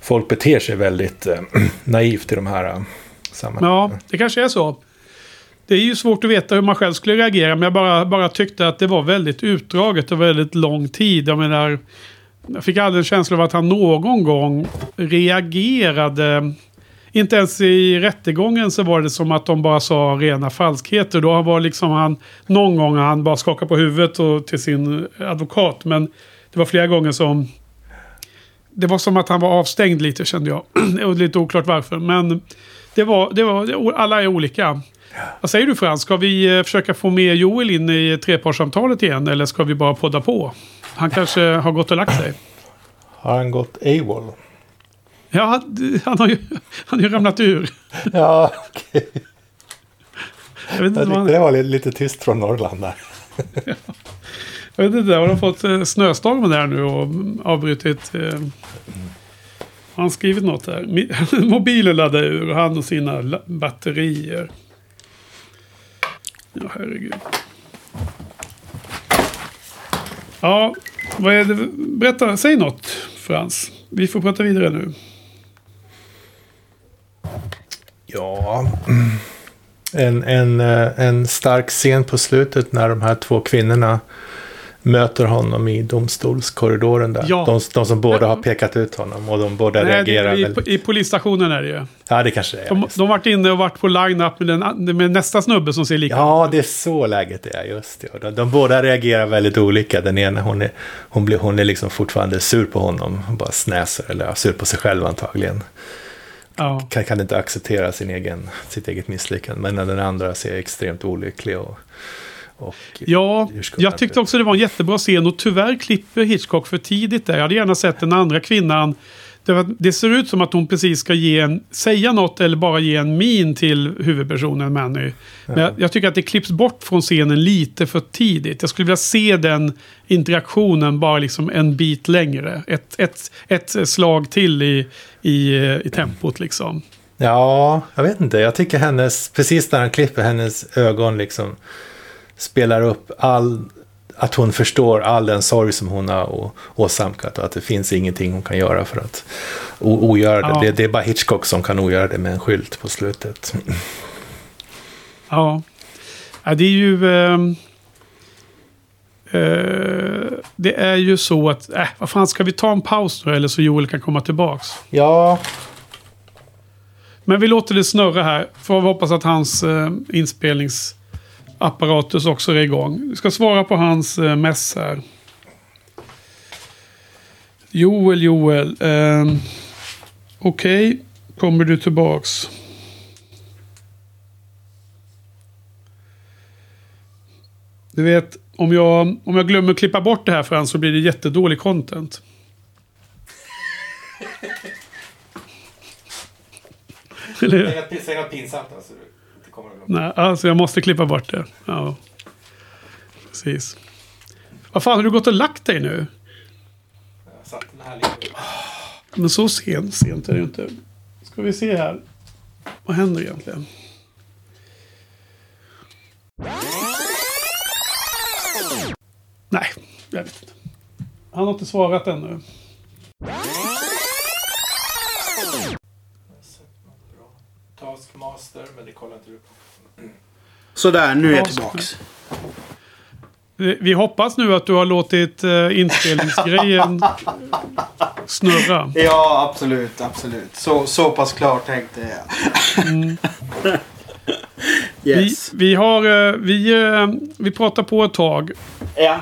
folk beter sig väldigt eh, naivt i de här eh, sammanhangen. Ja, det kanske är så. Det är ju svårt att veta hur man själv skulle reagera. Men jag bara, bara tyckte att det var väldigt utdraget och väldigt lång tid. Jag menar, jag fick aldrig en känsla av att han någon gång reagerade. Inte ens i rättegången så var det som att de bara sa rena falskheter. Då var liksom han, någon gång han bara skakade på huvudet och, till sin advokat. Men det var flera gånger som det var som att han var avstängd lite kände jag. och lite oklart varför. Men det var, det var, alla är olika. Vad säger du Frans? Ska vi eh, försöka få med Joel in i trepartssamtalet igen? Eller ska vi bara podda på? Han kanske har gått och lagt sig. Har han gått AWOL? Ja, han har ju, han har ju ramlat ur. ja, okej. Okay. Jag, tyckte det var lite tyst från Norrland där. ja. Jag vet inte, har de fått eh, snöstorm där nu och avbrutit? Eh, har han skrivit något här? Mobilen laddade ur, han och sina batterier. Ja, herregud. Ja, vad är det? Berätta, säg något Frans. Vi får prata vidare nu. Ja, en, en, eh, en stark scen på slutet när de här två kvinnorna möter honom i domstolskorridoren där. Ja. De, de som båda har pekat ut honom och de båda Nej, reagerar. I, väldigt... I polisstationen är det ju. Ja, det kanske det är. De, de varit inne och varit på line-up med, med nästa snubbe som ser lika Ja, det är så läget är. Just det. De, de båda reagerar väldigt olika. Den ena, hon är, hon blir, hon är liksom fortfarande sur på honom. Hon bara snäser, eller sur på sig själv antagligen. Ja. Kan, kan inte acceptera sin egen, sitt eget misslyckande. Men den andra ser extremt olycklig och ja, jag tyckte också det var en jättebra scen och tyvärr klipper Hitchcock för tidigt där. Jag hade gärna sett den andra kvinnan Det, ser ut som att hon precis ska ge en, säga något eller bara ge en min till huvudpersonen Manny. Men jag, jag, tycker att det klipps bort från scenen lite för tidigt. Jag skulle vilja se den interaktionen bara liksom en bit längre. Ett, ett, ett slag till i, i, i tempot liksom. Ja, jag vet inte. Jag tycker hennes, precis när han klipper hennes ögon liksom spelar upp all att hon förstår all den sorg som hon har åsamkat och att det finns ingenting hon kan göra för att ogöra det. Ja. det. Det är bara Hitchcock som kan ogöra det med en skylt på slutet. Ja, ja det är ju... Uh, uh, det är ju så att, äh, vad fan, ska vi ta en paus då eller så Joel kan komma tillbaks? Ja. Men vi låter det snurra här. Får hoppas att hans uh, inspelnings apparatus också är igång. Vi ska svara på hans eh, mess här. Joel, Joel. Eh, Okej, okay. kommer du tillbaks? Du vet, om jag, om jag glömmer klippa bort det här för han så blir det jättedålig content. Eller? Säg något pinsamt alltså kommer att glömma. Nej, alltså jag måste klippa bort det. Ja. Precis. Vad fan, har du gått och lagt dig nu? Jag satt den här lite. Men så sent, sent är det ju inte. Ska vi se här. Vad händer egentligen? Nej, jag vet inte. Han har inte svarat ännu. Taskmaster, men det kollar inte du på. Sådär, nu är jag tillbaks. Vi hoppas nu att du har låtit uh, inspelningsgrejen snurra. Ja, absolut, absolut. Så, så pass klart tänkte jag. mm. yes. vi, vi, har, uh, vi, vi pratar på ett tag. Ja.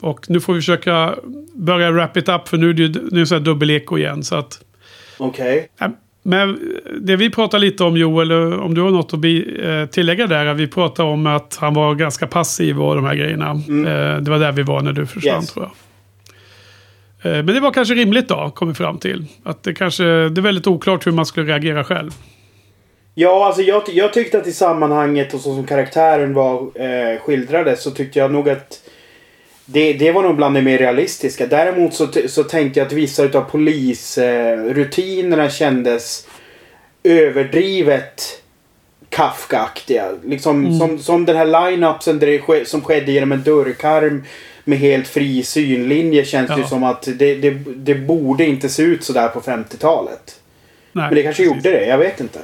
Och nu får vi försöka börja wrap it up för nu är det, nu är det dubbeleko igen. Så att... Okej. Okay. Men det vi pratar lite om Joel, om du har något att eh, tillägga där. Vi pratar om att han var ganska passiv och de här grejerna. Mm. Eh, det var där vi var när du försvann yes. tror jag. Eh, men det var kanske rimligt då, kom vi fram till. Att det kanske, det är väldigt oklart hur man skulle reagera själv. Ja, alltså jag, jag tyckte att i sammanhanget och så som karaktären var eh, skildrades så tyckte jag nog att det, det var nog bland det mer realistiska. Däremot så, så tänkte jag att vissa av polisrutinerna eh, kändes överdrivet Kafkaaktiga. Liksom mm. som, som den här line-upsen som skedde genom en dörrkarm med helt fri synlinje känns ja. det som att det, det, det borde inte se ut sådär på 50-talet. Men det kanske precis. gjorde det, jag vet inte.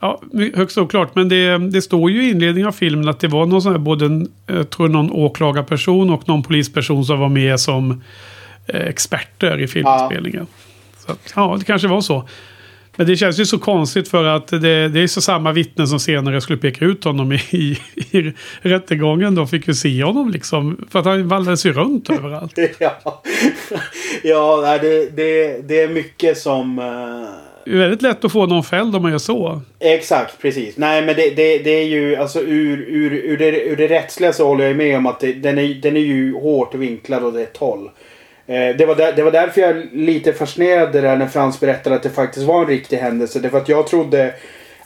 Ja, högst oklart. Men det, det står ju i inledningen av filmen att det var någon sån här, både en, jag tror någon åklagarperson och någon polisperson som var med som eh, experter i filminspelningen. Ja. Så att, ja, det kanske var så. Men det känns ju så konstigt för att det, det är så samma vittnen som senare skulle peka ut honom i, i, i rättegången. De fick ju se honom liksom. För att han vallades ju runt överallt. ja, ja det, det, det är mycket som... Uh väldigt lätt att få någon fälld om man gör så. Exakt, precis. Nej men det, det, det är ju alltså ur, ur, ur, det, ur det rättsliga så håller jag med om att det, den, är, den är ju hårt vinklad och det är toll. Eh, det, var där, det var därför jag lite fascinerad där när Frans berättade att det faktiskt var en riktig händelse. Det för att jag trodde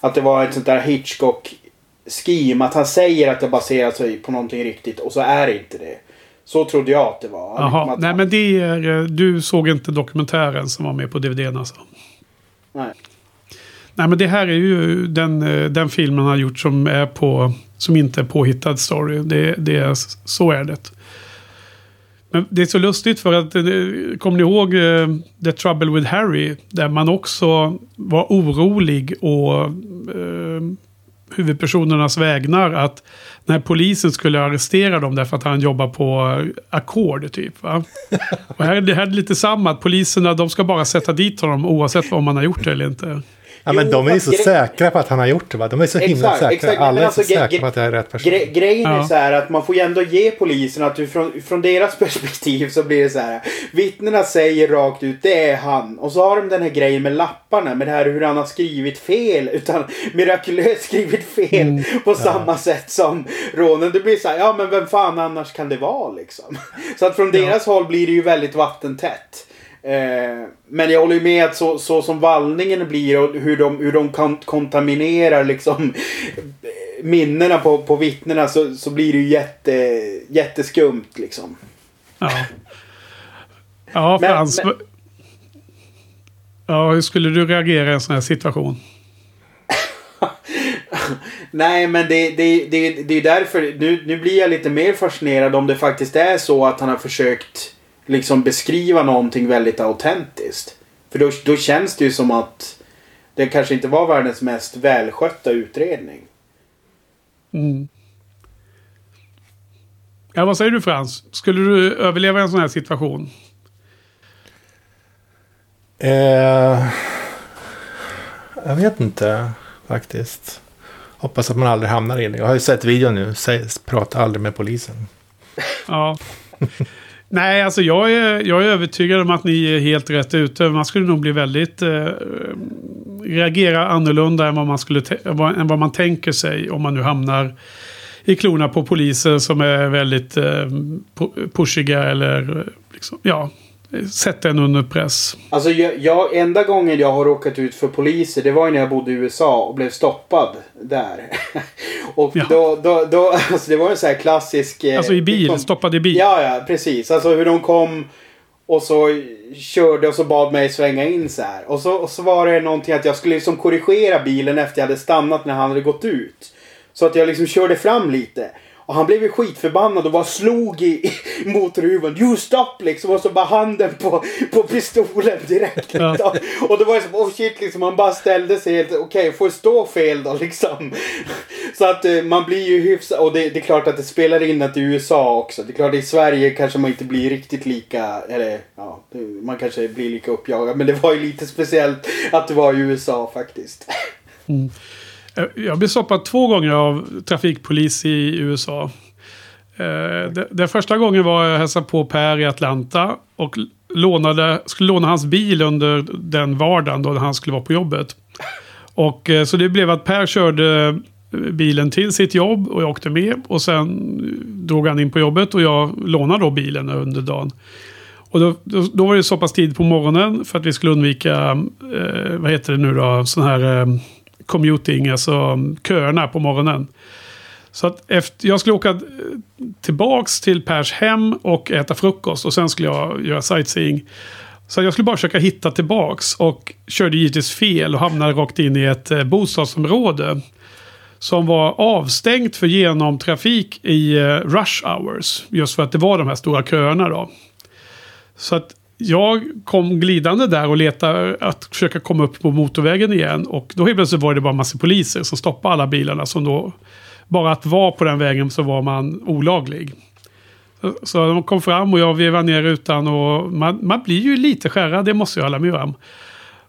att det var ett sånt där Hitchcock scheme. Att han säger att det baserar sig på någonting riktigt och så är det inte det. Så trodde jag att det var. Jaha, nej men det är, eh, du såg inte dokumentären som var med på DVDn alltså? Nej. Nej men det här är ju den, eh, den filmen han har gjort som är på som inte är påhittad story. Det, det är, så är det. Men det är så lustigt för att, eh, kommer ni ihåg eh, The Trouble with Harry? Där man också var orolig och huvudpersonernas vägnar att när polisen skulle arrestera dem därför att han jobbar på ackord typ. Va? Och här, det här är lite samma, att poliserna de ska bara sätta dit honom oavsett om han har gjort det eller inte. Ja, men jo, de är ju så säkra på att han har gjort det. Va? De är så himla exakt, säkra. Exakt, Alla är alltså, så säkra på att det är rätt person. Gre grejen ja. är så här att man får ju ändå ge polisen att du, från, från deras perspektiv så blir det så här. Vittnena säger rakt ut det är han. Och så har de den här grejen med lapparna. Med det här hur han har skrivit fel. Utan mirakulöst skrivit fel. Mm. På ja. samma sätt som rånen. Det blir så här. Ja men vem fan annars kan det vara liksom. Så att från deras håll blir det ju väldigt vattentätt. Eh, men jag håller ju med att så, så som vallningen blir och hur de, hur de kan, kontaminerar liksom minnena på, på vittnena så, så blir det ju jätte, jätteskumt liksom. Ja. Ja, Men- Frans. men- Ja, hur skulle du reagera i en sån här situation? Nej, men det, det, det, det är därför. Nu, nu blir jag lite mer fascinerad om det faktiskt är så att han har försökt liksom beskriva någonting väldigt autentiskt. För då, då känns det ju som att det kanske inte var världens mest välskötta utredning. Mm. Ja, vad säger du Frans? Skulle du överleva en sån här situation? Eh, jag vet inte faktiskt. Hoppas att man aldrig hamnar i det. Jag har ju sett videon nu. Säg, prata aldrig med polisen. Ja. Nej, alltså jag är, jag är övertygad om att ni är helt rätt ute. Man skulle nog bli väldigt... Eh, reagera annorlunda än vad, man skulle än vad man tänker sig om man nu hamnar i klorna på poliser som är väldigt eh, pushiga eller eh, liksom, ja, sätter en under press. Alltså jag, jag, enda gången jag har råkat ut för poliser det var ju när jag bodde i USA och blev stoppad där. och Ja. då, då, då, alltså det var en sån här klassisk... eh, Alltså i bil, liksom- stoppade i bil. Ja, ja, precis. Alltså hur de kom och så körde och så bad mig svänga in så här. Och så, och så var det någonting att jag skulle liksom korrigera bilen efter jag hade stannat när han hade gått ut. Så att jag liksom körde fram lite. Och han blev ju skitförbannad och bara slog i, i motorhuven. You stop liksom. Och så bara handen på, på pistolen direkt. Liksom. Och då var det som, oh shit liksom. Han bara ställde sig helt, okej får det stå fel då liksom. Så att eh, man blir ju hyfsat, och det, det är klart att det spelar in att det är USA också. Det är klart att i Sverige kanske man inte blir riktigt lika, eller ja, det- man kanske blir lika uppjagad. Men det var ju lite speciellt att det var i USA faktiskt. Eh, Eh, jag blev stoppad två gånger av trafikpolis i USA. Eh, den första gången var jag och hälsade på Per i Atlanta och lånade, skulle låna hans bil under den vardagen då han skulle vara på jobbet. Och eh, så det blev att Per körde bilen till sitt jobb och jag åkte med. Och sen drog han in på jobbet och jag lånade då bilen under dagen. Och då, då, då var det så pass tid på morgonen för att vi skulle undvika, eh, vad heter det nu då, sån här eh, commuting, alltså mm, köerna på morgonen. Så att efter, jag skulle åka eh, tillbaks till Pers hem och äta frukost och sen skulle jag göra sightseeing. Så jag skulle bara försöka hitta tillbaks och körde givetvis fel och hamnade rakt in i ett eh, bostadsområde. Som var avstängt för genomtrafik i eh, rush hours. Just för att det var de här stora köerna då. Så att jag kom glidande där och letade att försöka komma upp på motorvägen igen. Och då helt plötsligt var det bara massor poliser som stoppade alla bilarna. Som då, bara att vara på den vägen så var man olaglig. Så- de kom fram och jag vevade ner rutan och man, man blir ju lite skärrad, det måste jag hålla med om.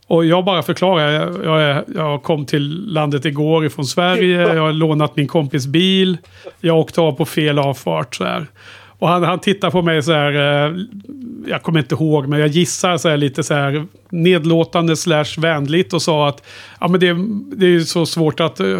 Och jag bara förklarar, jag, jag, jag kom till landet igår ifrån Sverige, jag har lånat min kompis bil, jag åkte av på fel avfart så här. Och han, han tittar på mig så här, eh, jag kommer inte ihåg, men jag gissar så här lite så här nedlåtande slash vänligt och sa att ja, men det, det är ju så svårt att uh,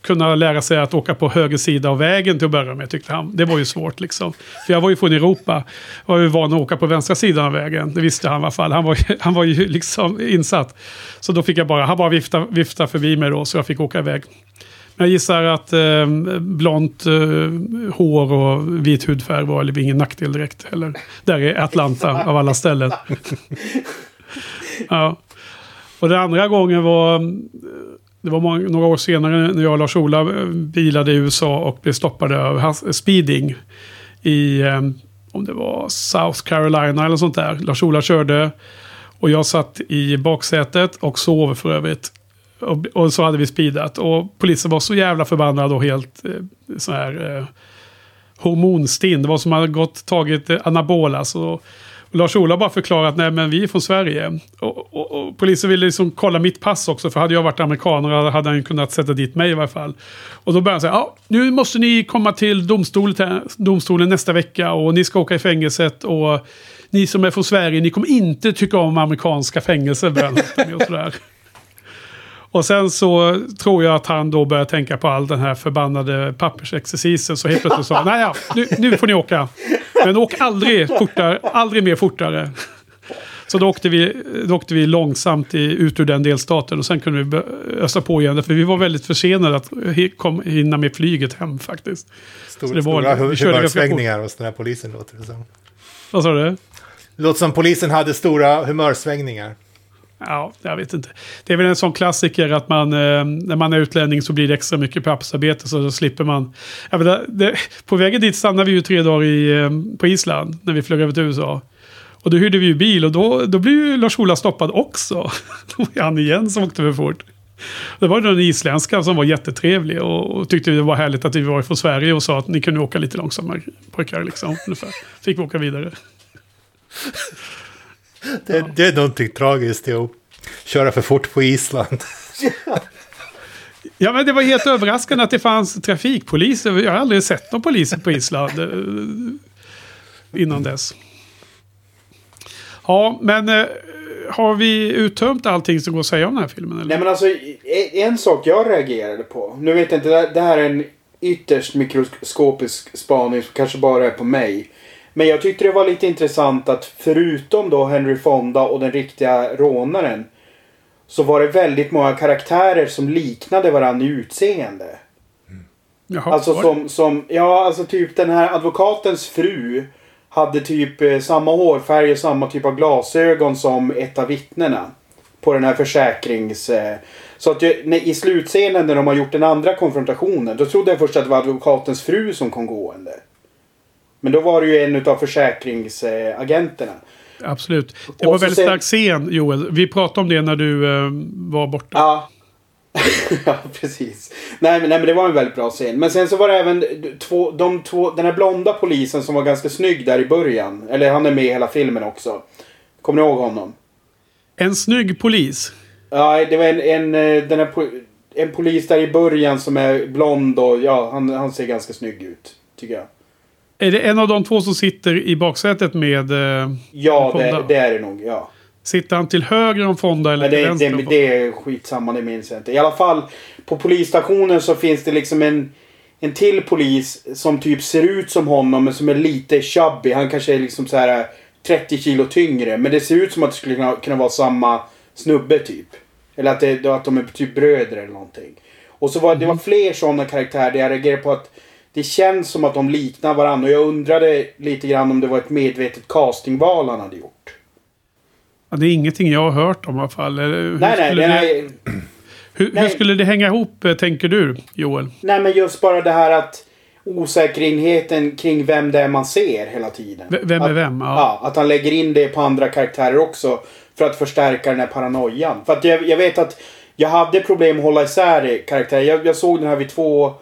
kunna lära sig att åka på höger sida av vägen till att börja med, tyckte han. Det var ju svårt liksom. För jag var ju från Europa, var ju van att åka på vänstra sidan av vägen. Det visste han i alla fall. Han var, ju- han var ju liksom insatt. Så då fick jag bara, han bara viftade vifta förbi mig då, så jag fick åka iväg. Jag gissar att eh, blont eh, hår och vit hudfärg var ingen nackdel direkt. Eller där i Atlanta av alla ställen. ja. Och den andra gången var... eh, Det var många, några år senare när jag och Lars-Ola eh, bilade i USA och blev stoppade av has- speeding. I, eh, om det var South Carolina eller sånt där. Lars-Ola körde och jag satt i baksätet och sov för övrigt. Och, och så hade vi speedat. Och polisen var så jävla förbannad och helt eh, så här eh, hormonstinn. Det var som att man hade gått tagit eh, anabola. Så, och Lars-Ola bara förklarade att nej men vi är från Sverige. Och, och, och polisen ville liksom kolla mitt pass också. För hade jag varit amerikaner hade han kunnat sätta dit mig i varje fall. Och då började han säga, ja nu måste ni komma till domstolen, domstolen nästa vecka. Och ni ska åka i fängelset. Och ni som är från Sverige, ni kommer inte tycka om amerikanska fängelser. började han och sådär. Och sen så tror jag att han då börjar tänka på all den här förbannade pappersexercisen. Så helt plötsligt sa han, nej nu, nu får ni åka. Men åk aldrig fortare, aldrig mer fortare. Så då åkte, vi, då åkte vi långsamt i, ut ur den delstaten och sen kunde vi ösa på igen. För vi var väldigt försenade att kom, hinna med flyget hem faktiskt. Stor, det var- stora humörsvängningar hos den här polisen låter det som. Vad sa du? Det låter som polisen hade stora humörsvängningar. Ja, jag vet inte. Det är väl en sån klassiker att man, eh, när man är utlänning så blir det extra mycket pappersarbete så då slipper man. Jag vet, det, på vägen dit stannade vi ju tre dagar i, eh, på Island när vi flög över till USA. Och då hyrde vi ju bil och då, då blev ju Lars-Ola stoppad också. Då var han igen som åkte för fort. Det var den isländska som var jättetrevlig och, och tyckte det var härligt att vi var från Sverige och sa att ni kunde åka lite långsammare pojkar liksom. Ungefär. Fick vi åka vidare. Det, det är någonting tragiskt i att köra för fort på Island. Ja, men det var helt överraskande att det fanns trafikpoliser. Jag har aldrig sett någon polis på Island eh, innan dess. Ja, men eh, har vi uttömt allting som går att säga om den här filmen? Eller? Nej men alltså, e- en sak jag reagerade på. Nu vet jag inte, det det här är en ytterst mikroskopisk spaning som kanske bara är på mig. Men jag tyckte det var lite intressant att förutom då Henry Fonda och den riktiga rånaren. Så var det väldigt många karaktärer som liknade varandra i utseende. Jaha, Alltså som, som, ja alltså typ den här advokatens fru hade typ eh, samma hårfärg och samma typ av glasögon som ett av vittnena. På den här försäkrings... Eh, så att jag, när, i slutscenen när de har gjort den andra konfrontationen då trodde jag först att det var advokatens fru som kom gående. Men då var det ju en av försäkringsagenterna. Absolut. Det Och var väldigt sen- stark scen, Joel. Vi pratade om det när du eh, var borta. Ja. ja, precis. Nej men, nej, men det var en väldigt bra scen. Men sen så var det även två, de två, den här blonda polisen som var ganska snygg där i början. Eller han är med i hela filmen också. Kommer ni ihåg honom? En snygg polis. Ja, det var en, en, eh, den här, en polis där i början som är blond och ja, han, han ser ganska snygg ut. Tycker jag. Är det en av de två som sitter i baksätet med... Eh, Ja, det, det är det nog. Ja. sitter han till höger om Fonda eller till det, vänster? det, det är skitsamma, det minns jag inte. I alla fall på polisstationen så finns det liksom en, en till polis som typ ser ut som honom men som är lite chubby. Han kanske är liksom så här 30 kilo tyngre. Men det ser ut som att det skulle kunna, kunna vara samma snubbe typ. Eller att, det, att de är typ bröder eller någonting. Och så var det var fler sådana karaktärer där jag reagerade på att det känns som att de liknar varandra. Och jag undrade lite grann om det var ett medvetet castingval han hade gjort. Ja, det är ingenting jag har hört om i alla fall. Hur, Nej, nej, det, nej. hur, hur nej. skulle det hänga ihop, eh, tänker du, Joel? Nej men just bara det här att osäkerheten kring vem det är man ser hela tiden. V- vem är att, vem? Ja. Ja. att han lägger in det på andra karaktärer också. För att förstärka den här paranoian. För att jag, jag vet att jag hade problem att hålla isär karaktärer. Jag, jag såg den här vid två...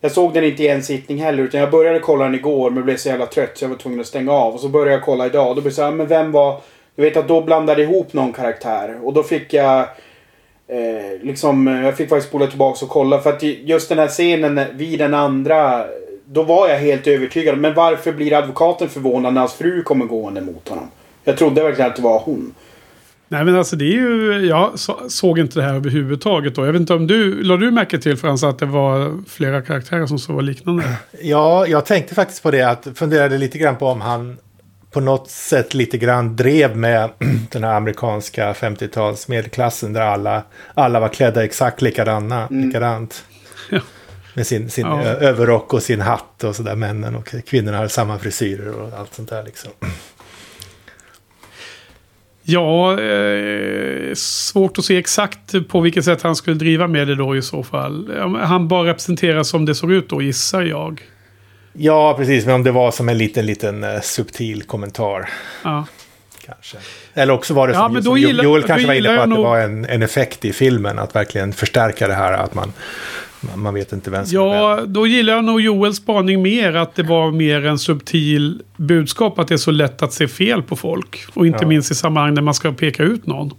Jag såg den inte i en sittning heller. Utan jag började kolla den igår men blev så jävla trött så jag var tvungen att stänga av. Och så började jag kolla idag och då blev det så här, men vem var... Jag vet att då blandade jag ihop någon karaktär. Och då fick jag... Eh, liksom, jag fick faktiskt spola tillbaka och kolla. För att just den här scenen vid den andra. Då var jag helt övertygad. Men varför blir advokaten förvånad när hans fru kommer gående mot honom? Jag trodde verkligen att det var hon. Nej men alltså det är ju... Jag så, såg inte det här överhuvudtaget då. Jag vet inte om du... La du märke till Frans att det var flera karaktärer som så var liknande? Ja, jag tänkte faktiskt på det. Att funderade lite grann på om han på något sätt lite grann drev med den här amerikanska 50-tals medelklassen där alla, alla var klädda exakt likadana, likadant. Ja. Med sin, sin Ja. överrock och sin hatt och sådär. Männen och kvinnorna hade samma frisyrer och allt sånt där liksom. Ja, eh, svårt att se exakt på vilket sätt han skulle driva med det då i så fall. Ja, men Han bara representerar som det såg ut då, gissar jag. Ja, precis. Men om det var som en liten, liten eh, subtil kommentar. Ja. Kanske. Eller också var det Ja, som, men som då Jo- gillar- Joel kanske var inne på att det nog- var en, en effekt i filmen. Att verkligen förstärka det här att man, man- vet inte vem som är vem. Ja, då gillar jag nog Joels spaning mer. Att det var mer en subtil budskap. Att det är så lätt att se fel på folk. Och inte Ja. minst i sammanhang när man ska peka ut någon.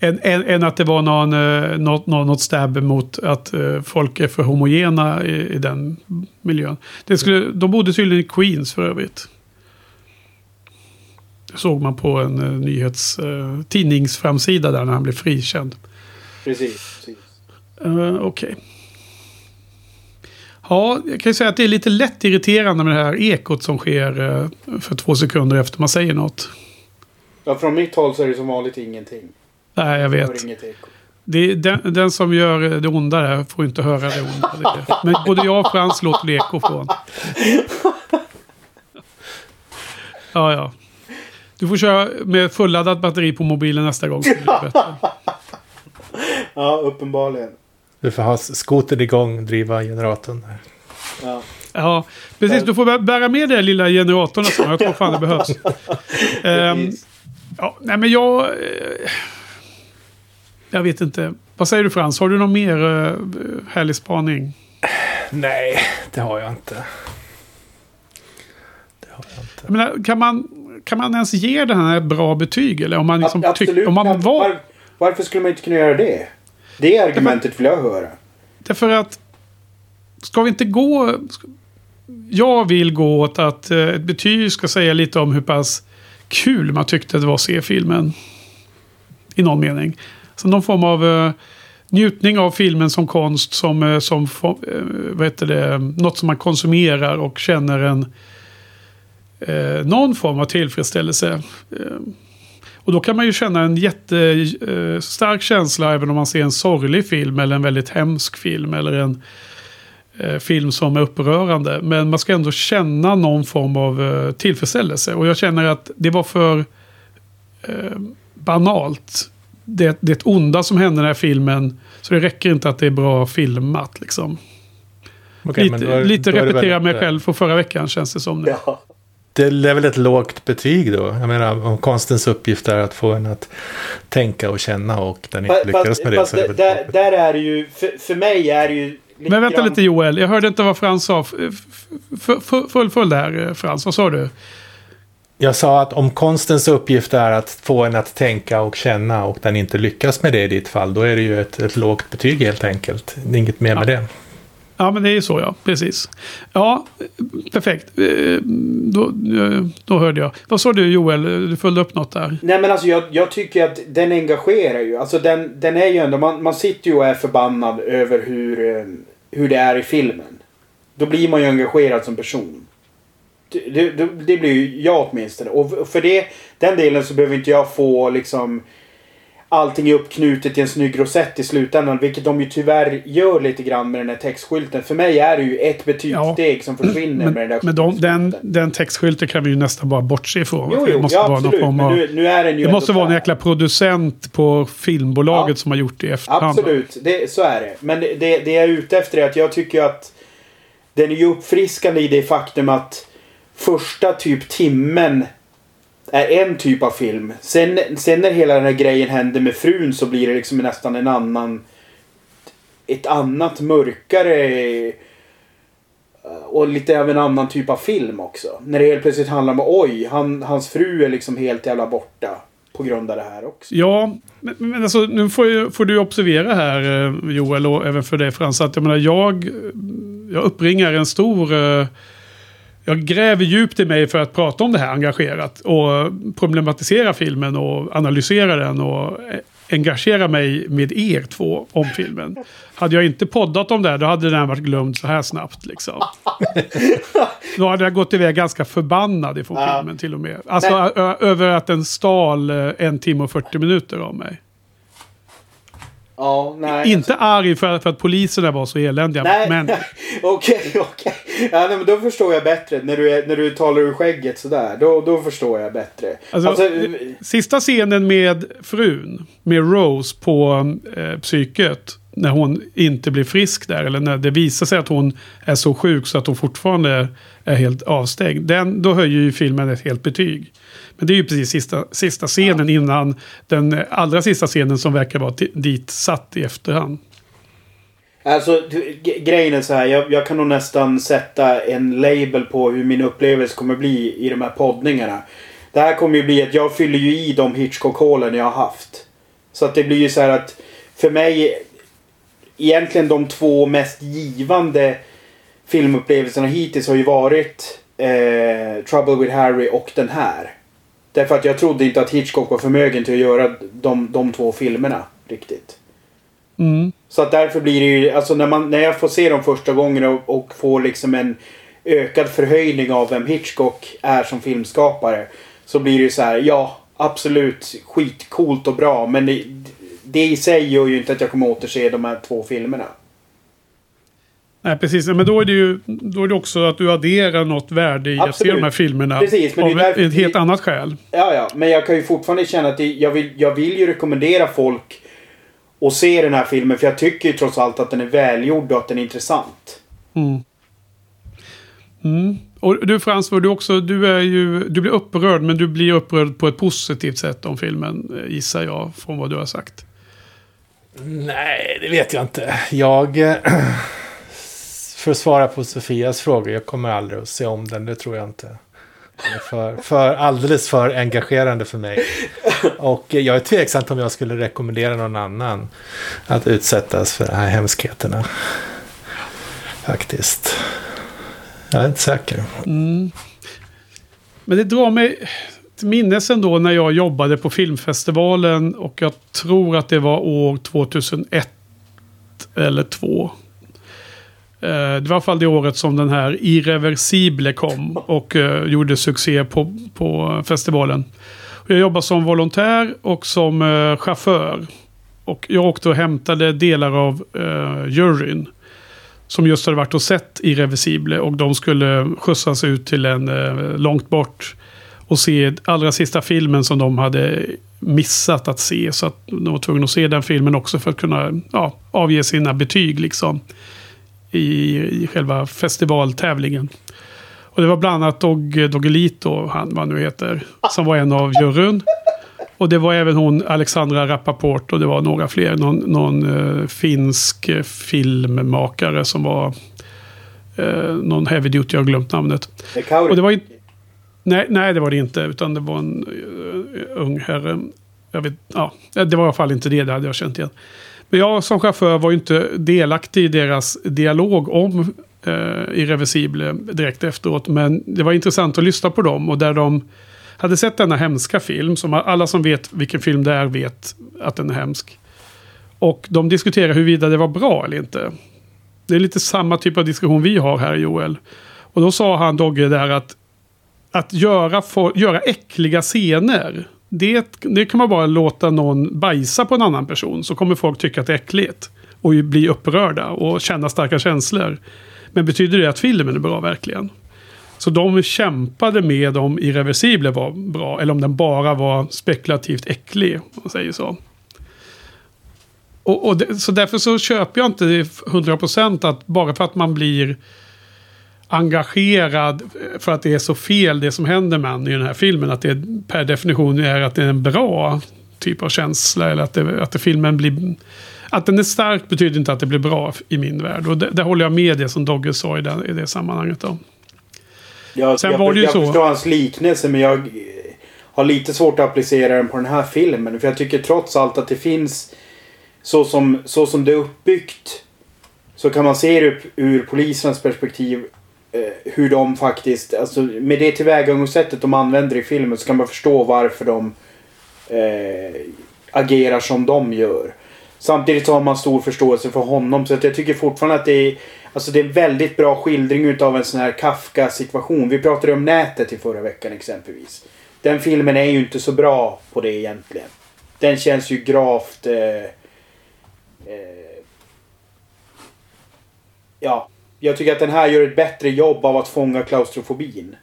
Än, än, än att det var någon, eh, något, något, stab mot att eh, folk är för homogena i, i den miljön. Det skulle, de bodde tydligen i Queens för övrigt. Det såg man på en uh, nyhets, eh, tidningsframsida där när han blev frikänd. Precis. Uh, Okej. Ja, jag kan ju säga att det är lite lätt irriterande med det här ekot som sker eh, för två sekunder efter man säger något. Ja, från mitt håll så är det som vanligt ingenting. Nej, jag vet. Det är den, den som gör det onda där får inte höra det onda. Men både jag och Frans låter eko från. Ja, ja. Du får köra med fulladdat batteri på mobilen nästa gång. Ja, uppenbarligen. Du får ha skotern igång, driva generatorn. Ja. Ja, precis. Du får bä- bära med dig lilla generatorn gång. Jag tror fan det behövs. Precis. ja, nej, men jag... eh, Jag vet inte. Vad säger du Frans? Har du någon mer uh, härlig spaning? Nej, det har jag inte. Det har jag inte. Jag menar, kan, man, kan man ens ge den här ett bra betyg? Eller om man, liksom Ab- tyck, Absolut. om man var... Var, varför skulle man inte kunna göra det? Det argumentet vill jag höra. Därför att... Ska vi inte gå... Jag vill gå åt att eh, ett betyg ska säga lite om hur pass kul man tyckte det var att se filmen. I någon mening. Så någon form av eh, njutning av filmen som konst. Som, eh, som eh, vad heter det, något som man konsumerar och känner en... Eh, någon form av tillfredsställelse. Eh, och då kan man ju känna en jättestark eh, stark känsla även om man ser en sorglig film eller en väldigt hemsk film eller en eh, film som är upprörande. Men man ska ändå känna någon form av eh, tillfredsställelse. Och jag känner att det var för eh, banalt. Det, det onda som hände i den här filmen. Så det räcker inte att det är bra filmat liksom. Okej, men lite då lite då repetera mig själv från förra veckan känns det som. Nu. Ja. Det är väl ett lågt betyg då? Jag menar, om konstens uppgift är att få en att tänka och känna och den inte Fast, lyckades med det. fast Så är det där, där är det ju... För, för mig är det ju... lite Men vänta grann- lite Joel, jag hörde inte vad Frans sa. Fullfölj där eh, Frans, vad sa du? Jag sa att om konstens uppgift är att få en att tänka och känna och den inte lyckas med det i ditt fall, då är det ju ett, ett lågt betyg helt enkelt. Det inget mer med det. Ja, men det är ju så ja. Precis. Ja, perfekt. Eh, då, eh, då hörde jag. Vad sa du Joel? Du följde upp något där. Nej men alltså jag, jag tycker att den engagerar ju. Alltså den, den är ju ändå... Man, man sitter ju och är förbannad över hur, eh, hur det är i filmen. Då blir man ju engagerad som person. Det, det, det- det blir ju jag åtminstone. Och för det, den delen så behöver inte jag få liksom allting är uppknutet i en snygg rosett i slutändan. Vilket de ju tyvärr gör lite grann med den här textskylten. För mig är det ju ett betygssteg som försvinner med den där Men de, den, den textskylten kan vi ju nästan bara bortse ifrån. Jo, det jo, måste ja, vara någon absolut. form Men av, nu, nu är den ju det måste vara en jäkla producent på filmbolaget Ja. som har gjort det i efterhand. Absolut, det, så är det. Men det, det, det jag är ute efter är att jag tycker att den är ju uppfriskande i det faktum att första typ timmen är en typ av film. Sen, sen när hela den här grejen händer med frun så blir det liksom nästan en annan... Ett annat mörkare... Eh, och lite av en annan typ av film också. När det helt plötsligt handlar om oj, han, hans fru är liksom helt jävla borta. På grund av det här också. Ja, men, men alltså, nu får, ju, får du observera här eh, Joel och även för dig Frans att jag menar jag, jag uppringar en stor... Eh, jag gräver djupt i mig för att prata om det här engagerat och problematisera filmen och analysera den och engagera mig med er två om filmen. Hade jag inte poddat om det här, då hade den varit glömd så här snabbt liksom. Då hade jag gått iväg ganska förbannad ifrån Ja. filmen till och med. Alltså över att den stal eh, en timme och 40 minuter av mig. Ja, nej. Inte arg för, för att poliserna var så eländiga. Nej, Men okej, okej. Ja, nej, men då förstår jag bättre. När du, är, när du talar ur skägget sådär. Då, då förstår jag bättre. Alltså, Alltså, sista scenen med frun, med Rose på eh, psyket. När hon inte blir frisk där. Eller när det visar sig att hon är så sjuk så att hon fortfarande är helt avstängd. Den, då höjer ju filmen ett helt betyg. Men det är ju precis sista, sista scenen innan den allra sista scenen som verkar vara dit satt i efterhand. alltså grejen är så här. Jag, jag kan nog nästan sätta en label på hur min upplevelse kommer bli i de här poddningarna. Det här kommer ju bli att jag fyller ju i de Hitchcock-hålen jag har haft. Så att det blir ju så här att för mig egentligen de två mest givande filmupplevelserna hittills har ju varit eh, Trouble with Harry och den här. Därför att jag trodde inte att Hitchcock var förmögen till att göra de, de två filmerna riktigt. Mm. Så att därför blir det ju, alltså när, man, när jag får se dem första gången och, och får liksom en ökad förhöjning av vem Hitchcock är som filmskapare. Så blir det ju så här, ja absolut skitcoolt och bra men det, det i sig gör ju inte att jag kommer återse de här två filmerna. Nej, precis. Men då är det ju då är det också att du adderar något värde i att se Absolut. de här filmerna. Precis, men det är av ett helt annat skäl. Ja, ja, men jag kan ju fortfarande känna att det, jag, vill, jag vill ju rekommendera folk att se den här filmen för jag tycker ju trots allt att den är välgjord och att den är intressant. Mm. Mm. Och du Frans, var du också, du är ju, du blir upprörd men du blir upprörd på ett positivt sätt om filmen eh, gissar jag från vad du har sagt. Nej, det vet jag inte. Jag... För att svara på Sofias fråga, jag kommer aldrig att se om den, det tror jag inte. Den är för, för, alldeles för engagerande för mig. Och jag är tveksam om jag skulle rekommendera någon annan att utsättas för de här hemskheterna. Faktiskt. Jag är inte säker. Mm. Men det drar mig till minnes ändå när jag jobbade på filmfestivalen och jag tror att det var år 2001 eller 2002. Eh, det var i alla fall det året som den här Irreversible kom och eh, gjorde succé på, på festivalen. Jag jobbade som volontär och som eh, chaufför. Och jag åkte och hämtade delar av eh, juryn. Som just hade varit och sett Irreversible och de skulle skjutsas ut till en eh, långt bort. Och se allra sista filmen som de hade missat att se. Så att de var tvungna att se den filmen också för att kunna ja, avge sina betyg liksom. I, i själva festivaltävlingen. Och det var bland annat Dog, Doggelito, han vad nu heter, som var en av juryn. Och det var även hon Alexandra Rappaport och det var några fler. Någon, någon eh, finsk filmmakare som var eh, någon heavy duty, jag har glömt namnet. Det. Och det var. Nej, nej, det var det inte. Utan det var en uh, ung herre. Jag vet, ja, det var i alla fall inte det. Det hade jag känt igen. Men jag som chaufför var ju inte delaktig i deras dialog om eh, Irreversible direkt efteråt. Men det var intressant att lyssna på dem. Och där de hade sett denna hemska film. Som alla som vet vilken film det är vet att den är hemsk. Och de diskuterar huruvida det var bra eller inte. Det är lite samma typ av diskussion vi har här Joel. Och då sa han Dogge där att att göra, för, göra äckliga scener. Det, det kan man bara låta någon bajsa på en annan person. Så kommer folk tycka att det är äckligt. Och bli upprörda och känna starka känslor. Men betyder det att filmen är bra verkligen? Så de kämpade med om irreversibler var bra. Eller om den bara var spekulativt äcklig. Om man säger så. Och, och det, så därför så köper jag inte 100% att bara för att man blir engagerad för att det är så fel det som händer med han i den här filmen. Att det per definition är att det är en bra typ av känsla. Eller att, det, att det filmen blir... Att den är stark betyder inte att det blir bra i min värld. Och det, det håller jag med det som Dogge sa i det, i det sammanhanget. Då. Jag, Sen jag, var det ju jag så- förstår hans liknelse men jag har lite svårt att applicera den på den här filmen. För jag tycker trots allt att det finns så som, så som det är uppbyggt så kan man se det ur polisens perspektiv Eh, hur de faktiskt, alltså med det tillvägagångssättet de använder i filmen så kan man förstå varför de eh, agerar som de gör. Samtidigt så har man stor förståelse för honom så att jag tycker fortfarande att det är Alltså det är en väldigt bra skildring utav en sån här Kafka-situation. Vi pratade om nätet i förra veckan exempelvis. Den filmen är ju inte så bra på det egentligen. Den känns ju gravt... Eh, eh, ja. Jag tycker att den här gör ett bättre jobb av att fånga klaustrofobin.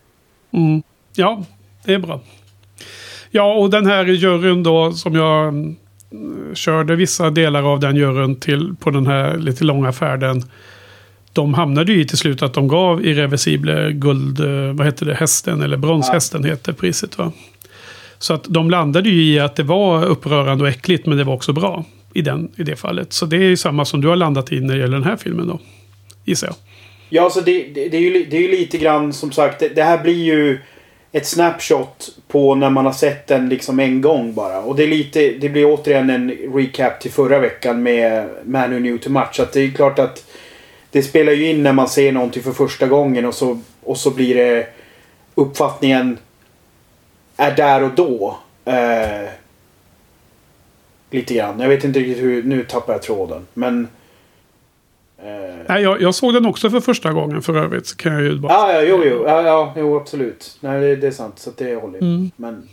Mm. Ja, det är bra. Ja, och den här juryn då som jag mm, körde vissa delar av den juryn till på den här lite långa färden. De hamnade ju till slut att de gav Irreversible guld, eh, vad heter det, hästen eller bronshästen heter priset va. Så att de landade ju i att det var upprörande och äckligt men det var också bra i, den, i det fallet. Så det är ju samma som du har landat i när det gäller den här filmen då. Gissar jag. Ja, alltså det, det, det, är ju, det är ju lite grann som sagt. Det, det här blir ju ett snapshot på när man har sett den liksom en gång bara. Och det är lite, det blir återigen en recap till förra veckan med Man Who Knew To Much. Så att det är klart att det spelar ju in när man ser någonting för första gången och så, och så blir det uppfattningen är där och då. Eh, Lite grann. Jag vet inte riktigt hur... Nu tappar jag tråden. Men... Eh... Nej, jag, jag, såg den också för första gången för övrigt. Kan jag ju bara ah, ja, jo, jo. Ja, ja, jo, absolut. Nej, det, det är sant. Så det håller mm. Men...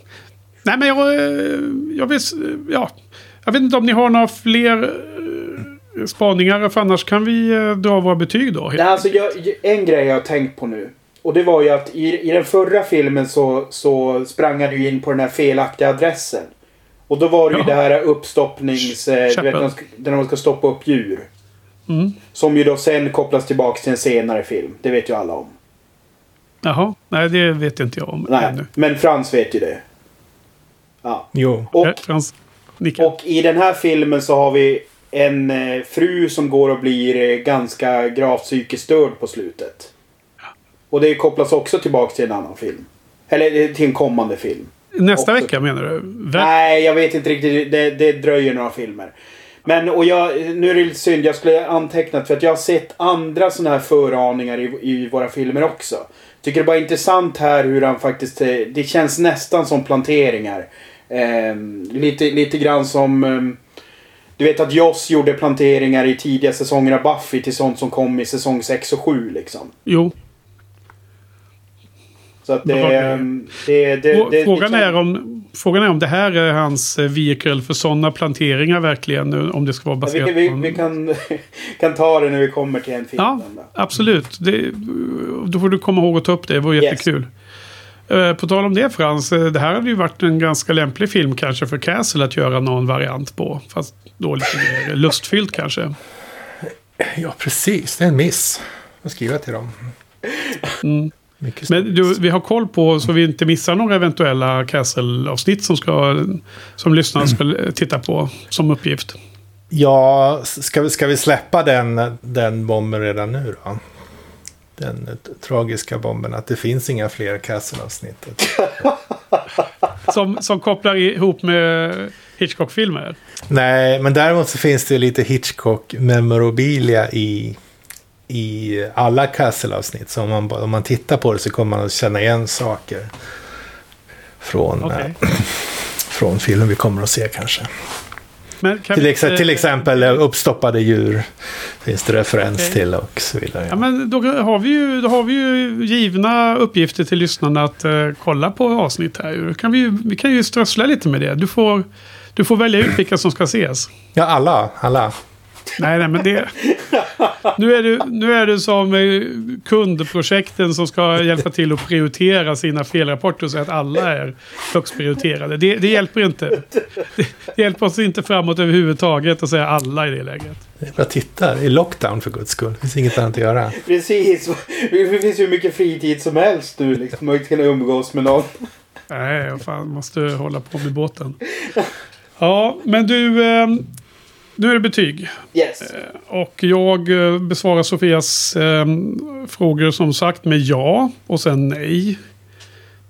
Nej, men jag... Eh, jag vill... Ja. Jag vet inte om ni har några fler eh, spaningar. För annars kan vi dra våra betyg då. Nej, alltså, jag, en grej jag har tänkt på nu. Och det var ju att i, i den förra filmen så, så sprang han ju in på den här felaktiga adressen. Och då var det ju ja. det här uppstoppnings... Eh, du vet, när man ska stoppa upp djur. Mm. Som ju då sen kopplas tillbaka till en senare film. Det vet ju alla om. Jaha, nej det vet inte jag om nej, ännu. Men Frans vet ju det. Ja. Jo. Och, Frans, och i den här filmen så har vi en eh, fru som går och blir eh, ganska gravt psykiskt störd på slutet. Och det kopplas också tillbaka till en annan film. Eller eh, till en kommande film. Nästa också. vecka menar du? Ver Nej, jag vet inte riktigt. Det, det dröjer några filmer. Men och jag, nu är det lite synd, jag skulle antecknat för att jag har sett andra sådana här föraningar i, i våra filmer också. Tycker det bara är intressant här hur han faktiskt, eh, det känns nästan som planteringar. Eh, lite, lite grann som, eh, du vet att Joss gjorde planteringar i tidiga säsonger av Buffy till sånt som kom i säsong 6 och 7 liksom. Jo. Så att det, ehm, det, det, det, frågan, är om, frågan är om det här är hans eh, vehicle för sådana planteringar verkligen. Om det ska vara baserat ja, vi, vi, vi kan, kan ta det när vi kommer till en film. Ja, absolut. Det, då får du komma ihåg att ta upp det. Det var jättekul. Yes. På tal om det Frans, eh, det här hade ju varit en ganska lämplig film kanske för Castle att göra någon variant på. Fast då lite mer lustfyllt kanske. Ja, precis. Det är en miss. Jag skriver till dem. Mm. Men du, vi har koll på så vi inte missar några eventuella Castle-avsnitt som, ska, som lyssnarna ska titta på som uppgift. Ja, ska vi, ska vi släppa den, den bomben redan nu då? Den tragiska bomben att det finns inga fler Castle-avsnitt. som, som kopplar ihop med Hitchcock-filmer? Nej, men däremot så finns det lite Hitchcock-memorabilia i i alla Castle-avsnitt. Så om man, om man tittar på det så kommer man att känna igen saker från, okay. äh, från filmen vi kommer att se kanske. till, ex vi, till, exempel uppstoppade djur finns det referens okay. till och så vidare. Ja. men då, har vi ju, då har vi ju givna uppgifter till lyssnarna att uh, kolla på avsnitt här. Kan vi, vi kan ju strössla lite med det. Du får, du får välja ut vilka som ska ses. Ja, alla. alla. Nej, nej, men det... Nu är, det, nu är det som kundprojekten som ska hjälpa till att prioritera sina felrapporter och säga att alla är högst prioriterade. Det, det hjälper inte. Det, det, hjälper oss inte framåt överhuvudtaget att säga alla i det läget. Jag tittar i lockdown för guds skull. Det finns inget annat att göra. Precis. Det finns ju mycket fritid som helst nu. Liksom. Man kan umgås med någon. Nej, fan måste hålla på med båten. Ja, men du. Ehm, nu är det betyg. Yes. Eh, och jag eh, besvarar Sofias eh, frågor som sagt med ja och sen nej.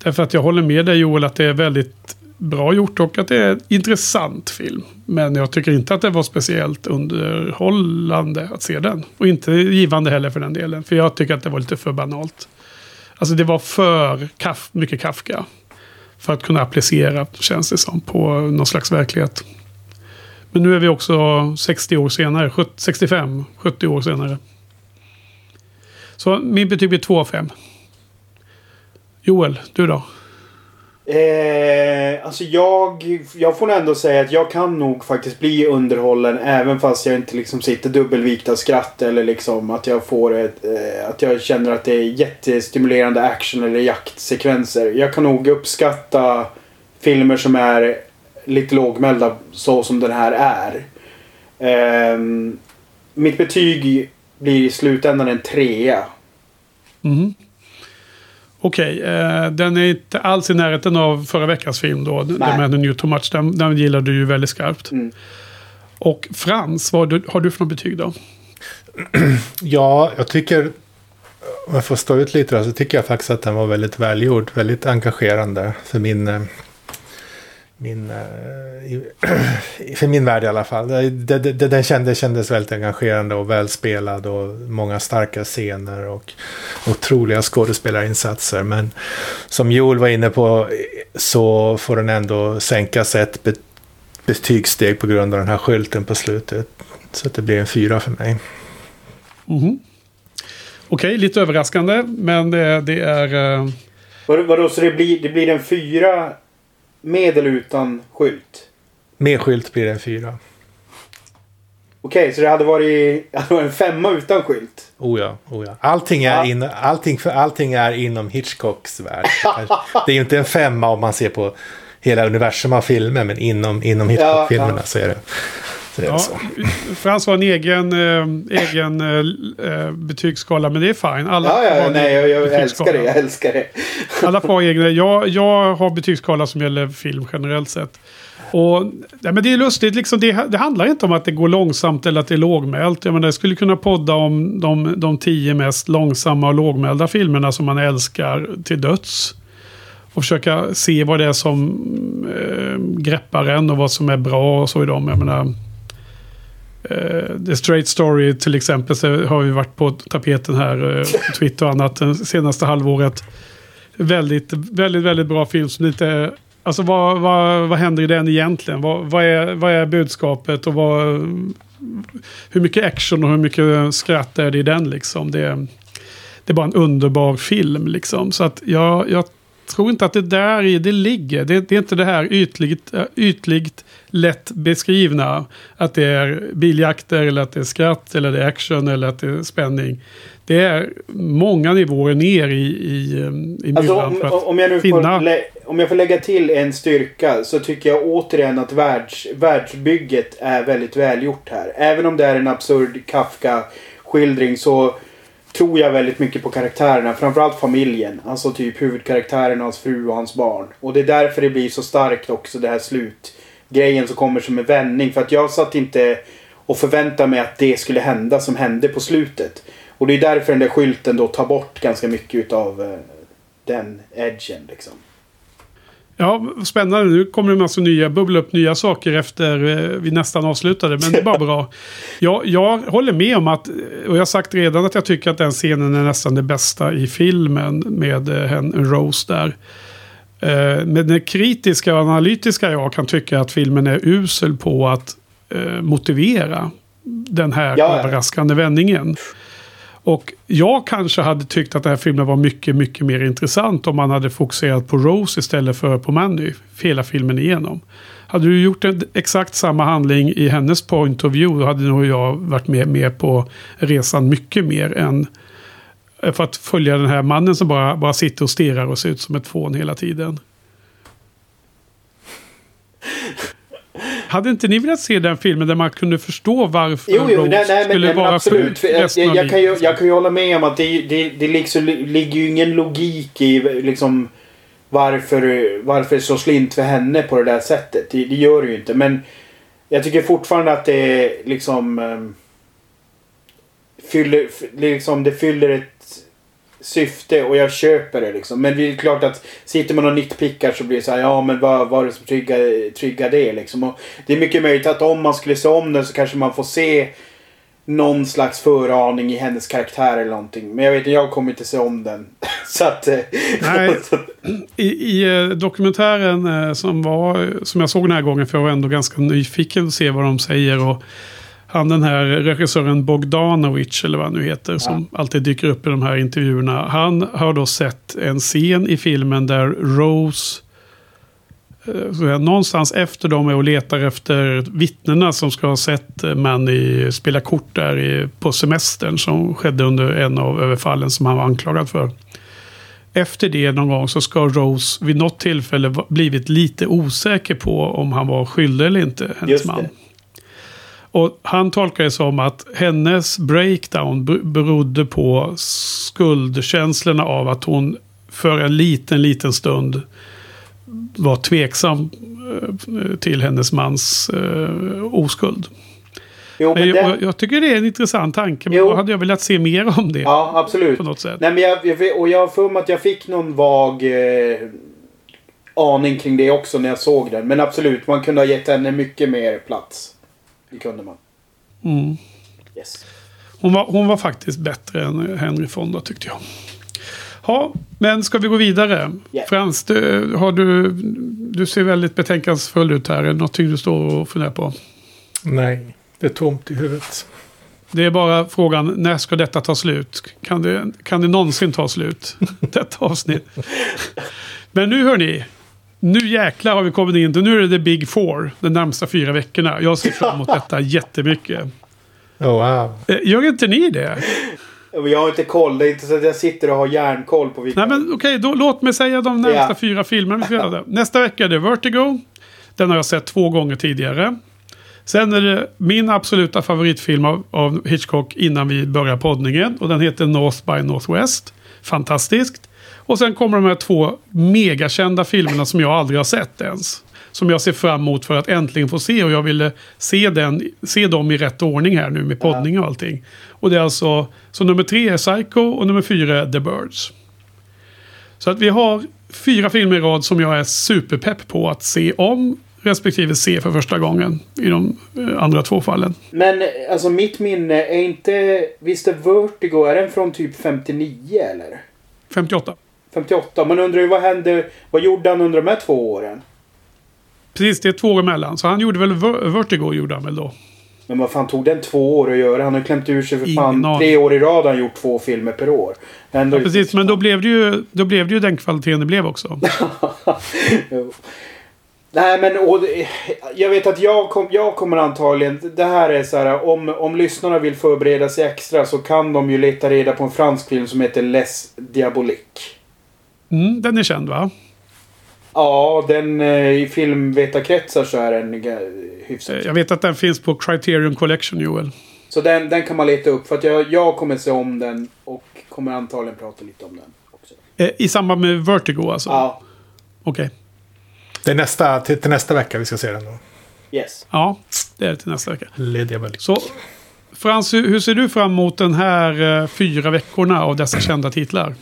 Därför att jag håller med dig Joel att det är väldigt bra gjort och att det är en intressant film. Men jag tycker inte att det var speciellt underhållande att se den. Och inte givande heller för den delen. För jag tycker att det var lite för banalt. Alltså det var för kaf mycket Kafka. För att kunna applicera, känns det som, på någon slags verklighet. Men nu är vi också 60 år senare. 65, 70 år senare. Så min betyg blir 2 av 5. Joel, du då? Eh, alltså jag, jag får ändå säga att jag kan nog faktiskt bli underhållen även fast jag inte liksom sitter dubbelvikt av skratt eller liksom att jag får ett, eh, att jag känner att det är jättestimulerande action eller jaktsekvenser. Jag kan nog uppskatta filmer som är lite lågmälda så som den här är. Um, mitt betyg blir i slutändan en trea. Mm. Okej, okay, uh, den är inte alls i närheten av förra veckans film då. Nej. Who Knew Too Much. Den, den gillar du ju väldigt skarpt. Mm. Och Frans, vad har du för något betyg då? Ja, jag tycker... Om jag får stå ut lite då, så tycker jag faktiskt att den var väldigt välgjord. Väldigt engagerande för min eh, min, eh, för min värld i alla fall. Det, det, det, den kändes, kändes väldigt engagerande och välspelad och många starka scener och otroliga skådespelarinsatser. Men som Joel var inne på så får den ändå sänkas ett betygssteg på grund av den här skylten på slutet. Så att det blir en fyra för mig. Mhm. Okej, lite överraskande, men det, det är... eh, Vad, vadå, så det blir, det blir en fyra med eller utan skylt? Med skylt blir det en fyra. Okej, så det hade varit, hade varit en femma utan skylt? Oh ja, oh ja. Allting, är Ja. in, allting, allting är inom Hitchcocks värld. det är ju inte en femma om man ser på hela universum av filmer, men inom, inom Hitchcock-filmerna ja. så är det, är det så. Frans har en egen, eh, egen eh, betygsskala, men det är fine. Alla Ja, ja, nej, jag, jag älskar det. Jag älskar det. Alla får egna. Jag, jag har betygsskala som gäller film generellt sett. Och, ja, men det är lustigt, liksom, det, det handlar inte om att det går långsamt eller att det är lågmält. Jag, menar, jag skulle kunna podda om de, de tio mest långsamma och lågmälda filmerna som man älskar till döds. Och försöka se vad det är som eh, greppar en och vad som är bra och så i dem. Jag menar, Eh, The Straight Story till exempel så har ju varit på tapeten här eh, på Twitter och annat det senaste halvåret. Väldigt, väldigt, väldigt bra film som inte... Alltså vad, vad, vad händer i den egentligen? Vad, vad, är, vad är budskapet och vad... Hur mycket action och hur mycket skratt är det i den liksom? Det, det är bara en underbar film liksom. Så att jag, jag tror inte att det där i det ligger. Det, det är inte det här ytligt, äh, ytligt lätt beskrivna. Att det är biljakter eller att det är skratt eller det är action eller att det är spänning. Det är många nivåer ner i, i, i Alltså, om, att om, jag nu finna... får om jag får lägga till en styrka så tycker jag återigen att världs, världsbygget är väldigt välgjort här. Även om det är en absurd Kafka-skildring så tror jag väldigt mycket på karaktärerna. Framförallt familjen. Alltså typ huvudkaraktären, hans fru och hans barn. Och det är därför det blir så starkt också det här slutgrejen som kommer som en vändning. För att jag satt inte och förväntade mig att det skulle hända som hände på slutet. Och det är därför den där skylten då tar bort ganska mycket utav eh, den edgen liksom. Ja, spännande. Nu kommer det en massa nya, bubbla upp nya saker efter eh, vi nästan avslutade. Men det är bara bra. Jag, jag håller med om att, och jag har sagt redan att jag tycker att den scenen är nästan det bästa i filmen med eh, en Rose där. Eh, Men det kritiska och analytiska jag kan tycka att filmen är usel på att motivera den här Ja. överraskande vändningen. Och jag kanske hade tyckt att den här filmen var mycket, mycket mer intressant om man hade fokuserat på Rose istället för på Manny. Hela filmen igenom. Hade du gjort en, exakt samma handling i hennes point of view då hade nog jag varit med, med på resan mycket mer än eh, för att följa den här mannen som bara, bara sitter och stirrar och ser ut som ett fån hela tiden. Hade inte ni velat se den filmen där man kunde förstå varför Jo, jo, nej, nej, skulle nej, vara absolut. sjuk För jag, jag, jag, kan ju, jag kan ju hålla med om att det, det, det liksom, ligger ju ingen logik i liksom varför, varför så slint för henne på det där sättet. Det, det gör det ju inte. Men jag tycker fortfarande att det är liksom... ehm, fyller, liksom det fyller ett syfte och jag köper det liksom. Men det är klart att sitter man och nitpickar så blir det så här, ja men vad var det som triggar, triggar det liksom. Och det är mycket möjligt att om man skulle se om den så kanske man får se någon slags föraning i hennes karaktär eller någonting. Men jag vet inte, jag kommer inte se om den. så att... Nej. I, i eh, dokumentären eh, som, var, som jag såg den här gången, för jag var ändå ganska nyfiken att se vad de säger. Och han den här regissören Bogdanovic, eller vad han nu heter, som alltid dyker upp i de här intervjuerna. Han har då sett en scen i filmen där Rose eh, någonstans efter dem är och letar efter vittnena som ska ha sett eh, Manny spela kort där i, på semestern som skedde under en av överfallen som han var anklagad för. Efter det någon gång så ska Rose vid något tillfälle blivit lite osäker på om han var skyldig eller inte, hennes Just det. Och han tolkar det som att hennes breakdown be- berodde på skuldkänslorna av att hon för en liten, liten stund var tveksam eh, till hennes mans eh, oskuld. jo, men den, jag, tycker det är en intressant tanke, men Jo. då hade jag velat se mer om det. ja, absolut. På något sätt. Nej, men jag, och jag har för mig att jag fick någon vag eh, aning kring det också när jag såg den. Men absolut, man kunde ha gett henne mycket mer plats. Det kunde man. Mm. Yes. Hon, var, hon var faktiskt bättre än Henry Fonda tyckte jag. Ja, men ska vi gå vidare? Ja. Frans, du, har du, du ser väldigt betänkansfull ut här. Är det någonting du står och funderar på? Nej, det är tomt i huvudet. Det är bara frågan, när ska detta ta slut? Kan det, kan det någonsin ta slut? detta avsnitt. Men nu hör ni. Nu jäklar har vi kommit in till, nu är det the big four. De närmsta fyra veckorna. Jag ser fram emot detta jättemycket. Oh, wow. Eh, Gör inte ni det? Jag har inte koll. Det är inte så att jag sitter och har järnkoll på vilka... Nej men okej, då låt mig säga de närmsta Ja. fyra filmerna vi ska göra. Nästa vecka är det Vertigo. Den har jag sett två gånger tidigare. Sen är det min absoluta favoritfilm av, av Hitchcock innan vi börjar poddningen. Och den heter North by Northwest. Fantastiskt. Och sen kommer de här två megakända filmerna som jag aldrig har sett ens. Som jag ser fram emot för att äntligen få se. Och jag ville se, den, se dem i rätt ordning här nu med poddning och allting. Och det är alltså, så nummer tre är Psycho och nummer fyra är The Birds. Så att vi har fyra filmer i rad som jag är superpepp på att se om. Respektive se för första gången i de eh, andra två fallen. Men alltså mitt minne är inte... Visst är Vertigo, är den från typ 59 eller? 58. 58. Man undrar ju vad hände... Vad gjorde han under de här två åren? Precis, det är två år emellan. Så han gjorde väl Ver- Vertigo gjorde han väl då. Men vad fan tog den två år att göra? Han har klämt ur sig för Ingen fan aning. tre år i rad har han gjort två filmer per år. Ändå Ja, precis, men då blev, det ju, då blev det ju den kvaliteten det blev också. Nej men och, jag vet att jag, kom, jag kommer antagligen... Det här är så här om, om lyssnarna vill förbereda sig extra så kan de ju leta reda på en fransk film som heter Les Diaboliques. Mm, den är känd va? Ja, den eh, i filmvetarkretsar så är den hyfsat. Eh, Jag vet att den finns på Criterion Collection Joel. Så den, den kan man leta upp för att jag, jag kommer se om den och kommer antagligen prata lite om den också. Eh, I samband med Vertigo alltså? Ja, Okej. Det är nästa, till, till nästa vecka vi ska se den då. yes. Ja, det är till nästa vecka. Lydia Bellic. Så Frans, hur ser du fram emot den här fyra veckorna av dessa kända titlar?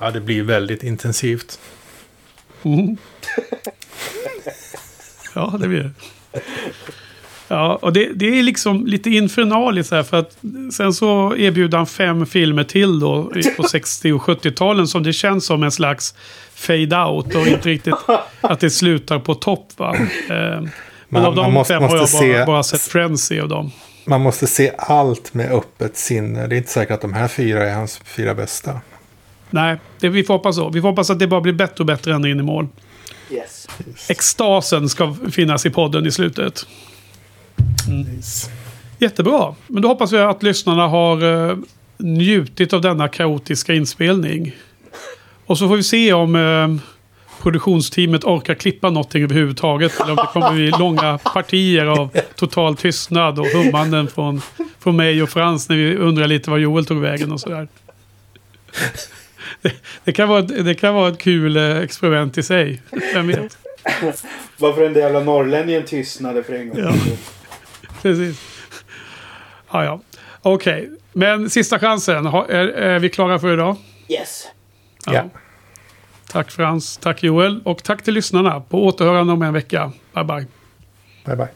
Ja, det blir väldigt intensivt. Mm. ja, det blir det. Ja, och det, det är liksom lite infernaliskt här för att sen så erbjuder han fem filmer till då på 60 och 70-talen som det känns som en slags fade out och inte riktigt att det slutar på topp va. Men Man- av de man måste- fem har jag bara, se- bara sett Frenzy av dem. Man måste se allt med öppet sinne. Det är inte säkert att de här fyra är hans fyra bästa. Nej, det, vi får hoppas så. Vi får hoppas att det bara blir bättre och bättre ända in i mål. yes. Extasen ska finnas i podden i slutet. Jättebra. Men då hoppas vi att lyssnarna har eh, njutit av denna kaotiska inspelning. Och så får vi se om eh, produktionsteamet orkar klippa någonting överhuvudtaget. Eller om det kommer bli långa partier av total tystnad och hummanden från, från mig och Frans när vi undrar lite var Joel tog vägen och sådär. Det, det, kan vara ett, det kan vara ett kul eh, experiment i sig. Vem vet? Varför den där jävla norrlänningen tystnade för en gång. Ja. Precis. Ja, ja. Okej, men sista chansen. Ha- Är, är vi klara för idag? Yes. Ja. Tack Frans, tack Joel och tack till lyssnarna. På återhörande om en vecka. Bye bye. Bye bye.